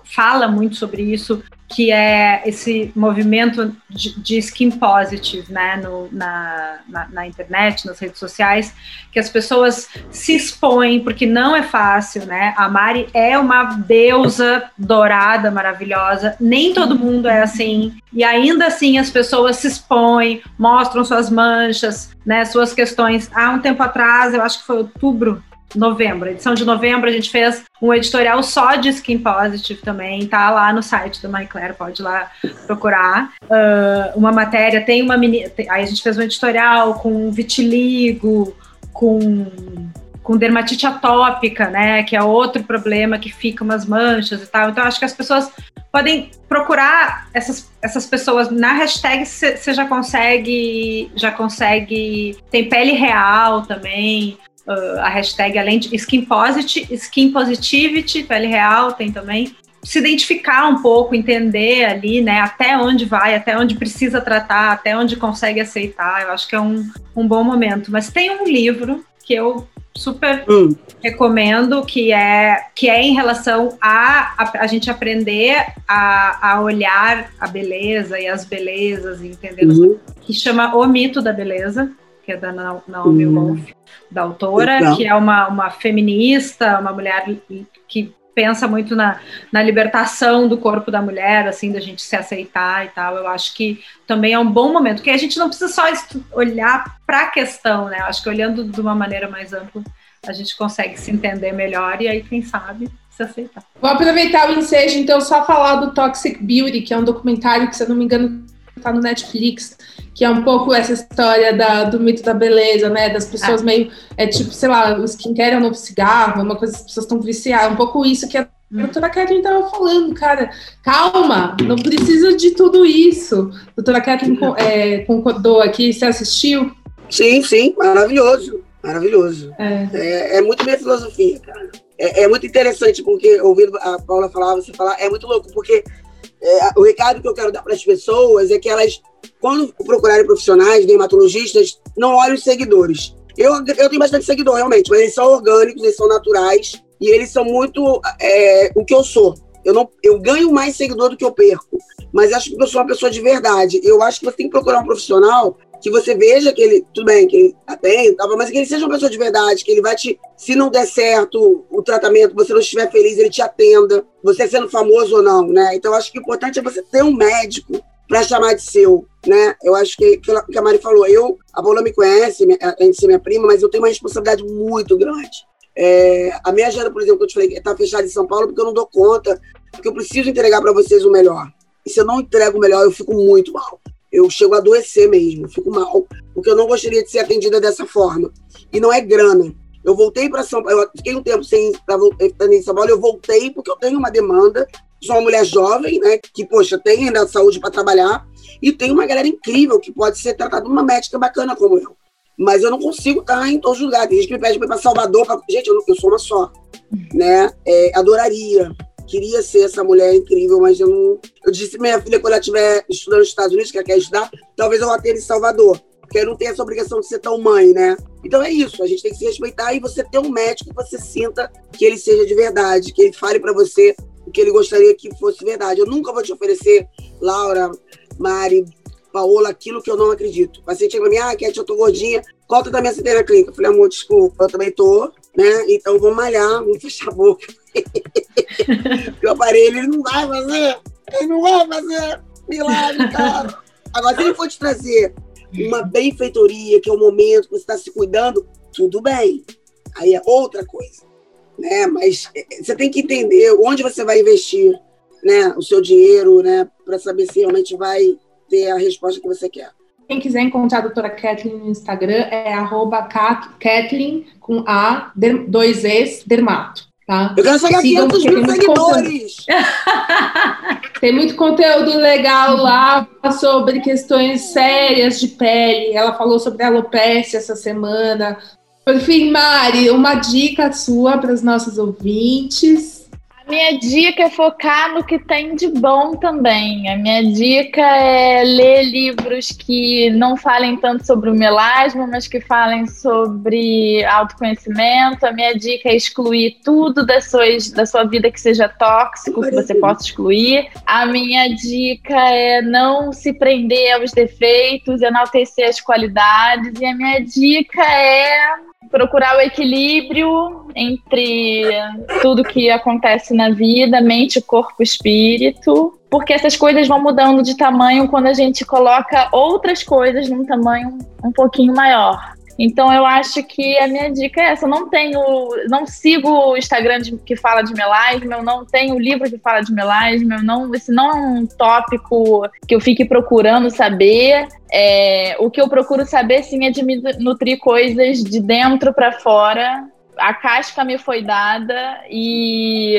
fala muito sobre isso, que é esse movimento de, de skin positive, né, no, na, na, na, internet, nas redes sociais, que as pessoas se expõem, porque não é fácil, né, a Mari é uma deusa dourada, maravilhosa, nem todo mundo é assim, e ainda assim as pessoas se expõem, mostram suas manchas, né, suas questões. Há um tempo atrás, eu acho que foi outubro novembro, edição de novembro, a gente fez um editorial só de Skin Positive também, tá lá no site do Marie Claire, pode lá procurar. Uh, uma matéria, tem uma menina. Aí a gente fez um editorial com vitiligo, com, com dermatite atópica, né? Que é outro problema que fica umas manchas e tal. Então, acho que as pessoas podem procurar essas, essas pessoas na hashtag você já consegue já consegue tem pele real também uh, a hashtag além de skin positive, skin positivity, pele real tem também. Se identificar um pouco, entender ali, né, até onde vai, até onde precisa tratar, até onde consegue aceitar. Eu acho que é um, um bom momento. Mas tem um livro que eu super hum. recomendo, que é, que é em relação a, a, a gente aprender a, a, olhar a beleza e as belezas, entendendo, uhum. que chama O Mito da Beleza, que é da Naomi uhum. Wolf da autora, Legal. que é uma, uma feminista, uma mulher que pensa muito na, na libertação do corpo da mulher, assim, da gente se aceitar e tal. Eu acho que também é um bom momento, porque a gente não precisa só olhar para a questão, né? Eu acho que olhando de uma maneira mais ampla, a gente consegue se entender melhor e aí, quem sabe, se aceitar. Vou aproveitar o ensejo, então, só falar do Toxic Beauty, que é um documentário que, se eu não me engano, está no Netflix, que é um pouco essa história da, do mito da beleza, né? Das pessoas é. meio. É tipo, sei lá, o skincare é um novo cigarro, é uma coisa que as pessoas estão viciadas. Um pouco isso que a hum. doutora Kathleen estava falando, cara. Calma, não precisa de tudo isso. A doutora Kathleen é, concordou aqui, você assistiu? Sim, sim, maravilhoso. Maravilhoso. É, é, é muito minha filosofia, cara. É, é, muito interessante, porque ouvindo a Paula falar, você falar, é muito louco, porque é, o recado que eu quero dar para as pessoas é que elas quando procurarem profissionais, dermatologistas, não olhem os seguidores. Eu, eu tenho bastante seguidor, realmente, mas eles são orgânicos, eles são naturais e eles são muito é, o que eu sou. Eu, não, eu ganho mais seguidor do que eu perco, mas acho que eu sou uma pessoa de verdade. Eu acho que você tem que procurar um profissional que você veja que ele, tudo bem, que ele atende, mas que ele seja uma pessoa de verdade, que ele vai te, se não der certo o tratamento, você não estiver feliz, ele te atenda, você sendo famoso ou não, né? Então, acho que o importante é você ter um médico para chamar de seu, né? Eu acho que, que a Mari falou, eu, a Paula me conhece, além de ser minha prima, mas eu tenho uma responsabilidade muito grande. É, a minha agenda, por exemplo, que eu te falei, está fechada em São Paulo porque eu não dou conta, porque eu preciso entregar para vocês o melhor. E se eu não entrego o melhor, eu fico muito mal. Eu chego a adoecer mesmo, fico mal, porque eu não gostaria de ser atendida dessa forma. E não é grana. Eu voltei para São Paulo, eu fiquei um tempo sem estar em São Paulo, eu voltei porque eu tenho uma demanda. Sou uma mulher jovem, né, que, poxa, tem ainda saúde para trabalhar, e tem uma galera incrível que pode ser tratada uma médica bacana como eu. Mas eu não consigo estar em todos os lugares. Tem gente que me pede para ir para Salvador. Pra... Gente, eu, eu, sou uma só. Né? É, adoraria queria ser essa mulher incrível, mas eu não. Eu disse minha filha, quando ela estiver estudando nos Estados Unidos, que ela quer estudar, talvez eu a tenha em Salvador. Porque eu não tenho essa obrigação de ser tão mãe, né? Então é isso, a gente tem que se respeitar e você ter um médico que você sinta que ele seja de verdade, que ele fale para você o que ele gostaria que fosse verdade. Eu nunca vou te oferecer, Laura, Mari, Paola, aquilo que eu não acredito. O paciente chega pra mim, ah, Cat, eu tô gordinha, também você tem na clínica? Eu falei, amor, desculpa, eu também tô, né? Então vamos malhar, vamos fechar a boca. o aparelho ele não vai fazer, ele não vai fazer milagre, cara. Agora, se ele for te trazer uma benfeitoria, que é o momento que você está se cuidando, tudo bem. Aí é outra coisa. Né? Mas é, você tem que entender onde você vai investir né, o seu dinheiro, né, para saber se realmente vai ter a resposta que você quer. Quem quiser encontrar a doutora Kathleen no Instagram é arroba Kathleen com A, dois Es, dermato. Tá? Eu quero chegar a 500 mil seguidores! tem muito conteúdo legal lá sobre questões sérias de pele. Ela falou sobre alopecia essa semana. Por fim, Mari, uma dica sua para os nossos ouvintes minha dica é focar no que tem de bom também. A minha dica é ler livros que não falem tanto sobre o melasma, mas que falem sobre autoconhecimento. A minha dica é excluir tudo da sua, da sua vida que seja tóxico, que você possa excluir. A minha dica é não se prender aos defeitos, enaltecer as qualidades. E a minha dica é procurar o equilíbrio entre tudo que acontece na vida, mente, corpo, espírito, porque essas coisas vão mudando de tamanho quando a gente coloca outras coisas num tamanho um pouquinho maior. Então eu acho que a minha dica é essa. Eu não tenho, não sigo o Instagram de, que fala de melasma, eu não tenho livro que fala de melasma, eu não, esse não é um tópico que eu fique procurando saber. É, o que eu procuro saber sim é de me nutrir coisas de dentro para fora a casca me foi dada e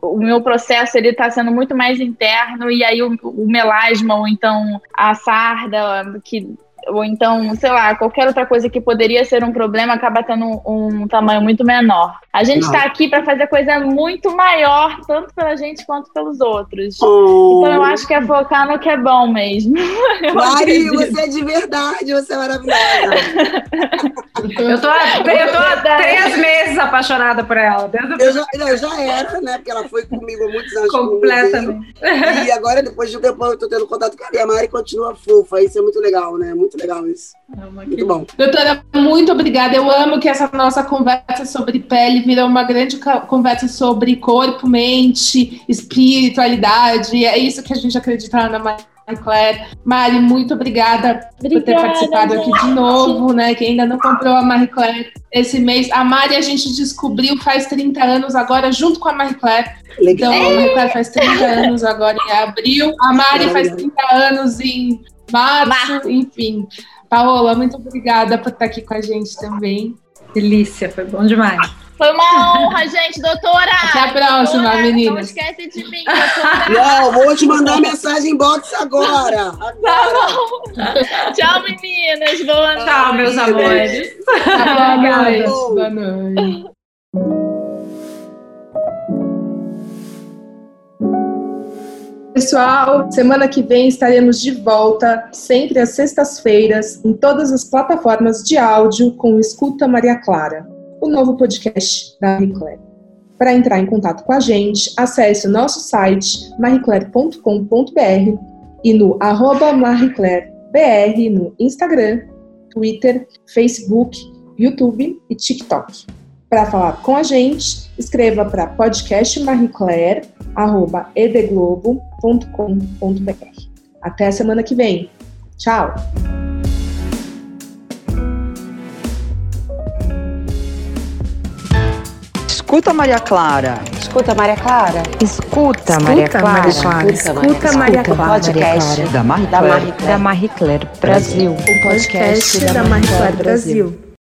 o meu processo ele está sendo muito mais interno e aí o, o melasma ou então a sarda que ou então, sei lá, qualquer outra coisa que poderia ser um problema acaba tendo um, um tamanho muito menor. A gente está aqui para fazer coisa muito maior, tanto pela gente quanto pelos outros. Oh. Então eu acho que é focar no que é bom mesmo. Mari, você é de verdade, você é maravilhosa. eu tô, eu tô há três meses apaixonada por ela. Eu já, eu já era, né? Porque ela foi comigo há muitos anos. Completamente. E agora, depois de um tempo, eu tô tendo contato com a Mari e continua fofa. Isso é muito legal, né? Muito legal isso. É muito bom. Doutora, muito obrigada. Eu amo que essa nossa conversa sobre pele virou uma grande conversa sobre corpo, mente, espiritualidade. É isso que a gente acredita na Marie Claire. Mari, muito obrigada, obrigada por ter participado gente. aqui de novo, né? Quem ainda não comprou a Marie Claire esse mês. A Mari a gente descobriu faz 30 anos agora, junto com a Marie Claire. Legal. Então, a Marie Claire faz 30 anos agora em abril. A Mari faz 30 anos em março, março. enfim. Paola, muito obrigada por estar aqui com a gente também. Delícia, foi bom demais. Foi uma honra, gente, doutora. Até a próxima, doutora, meninas. Não esquece de mim, doutora. Não, vou te mandar mensagem box agora. agora. Tá Tchau, meninas. Boa noite. Tchau, meus amores. Boa noite. Boa noite. Pessoal, semana que vem estaremos de volta, sempre às sextas-feiras, em todas as plataformas de áudio com Escuta Maria Clara o novo podcast da Marie. Para entrar em contato com a gente, acesse o nosso site marieclaire.com.br e no arroba no Instagram, Twitter, Facebook, YouTube e TikTok. Para falar com a gente, escreva para podcastmarieclaire.edeglobo.com.br. Até a semana que vem. Tchau! Escuta, Maria Clara. Escuta Maria Clara. Escuta, Maria Clara. Escuta Maria Clara. Podcast Da Marie da Claire. Marie Claire. Da Marie Claire Brasil. O podcast da Marie Claire Brasil.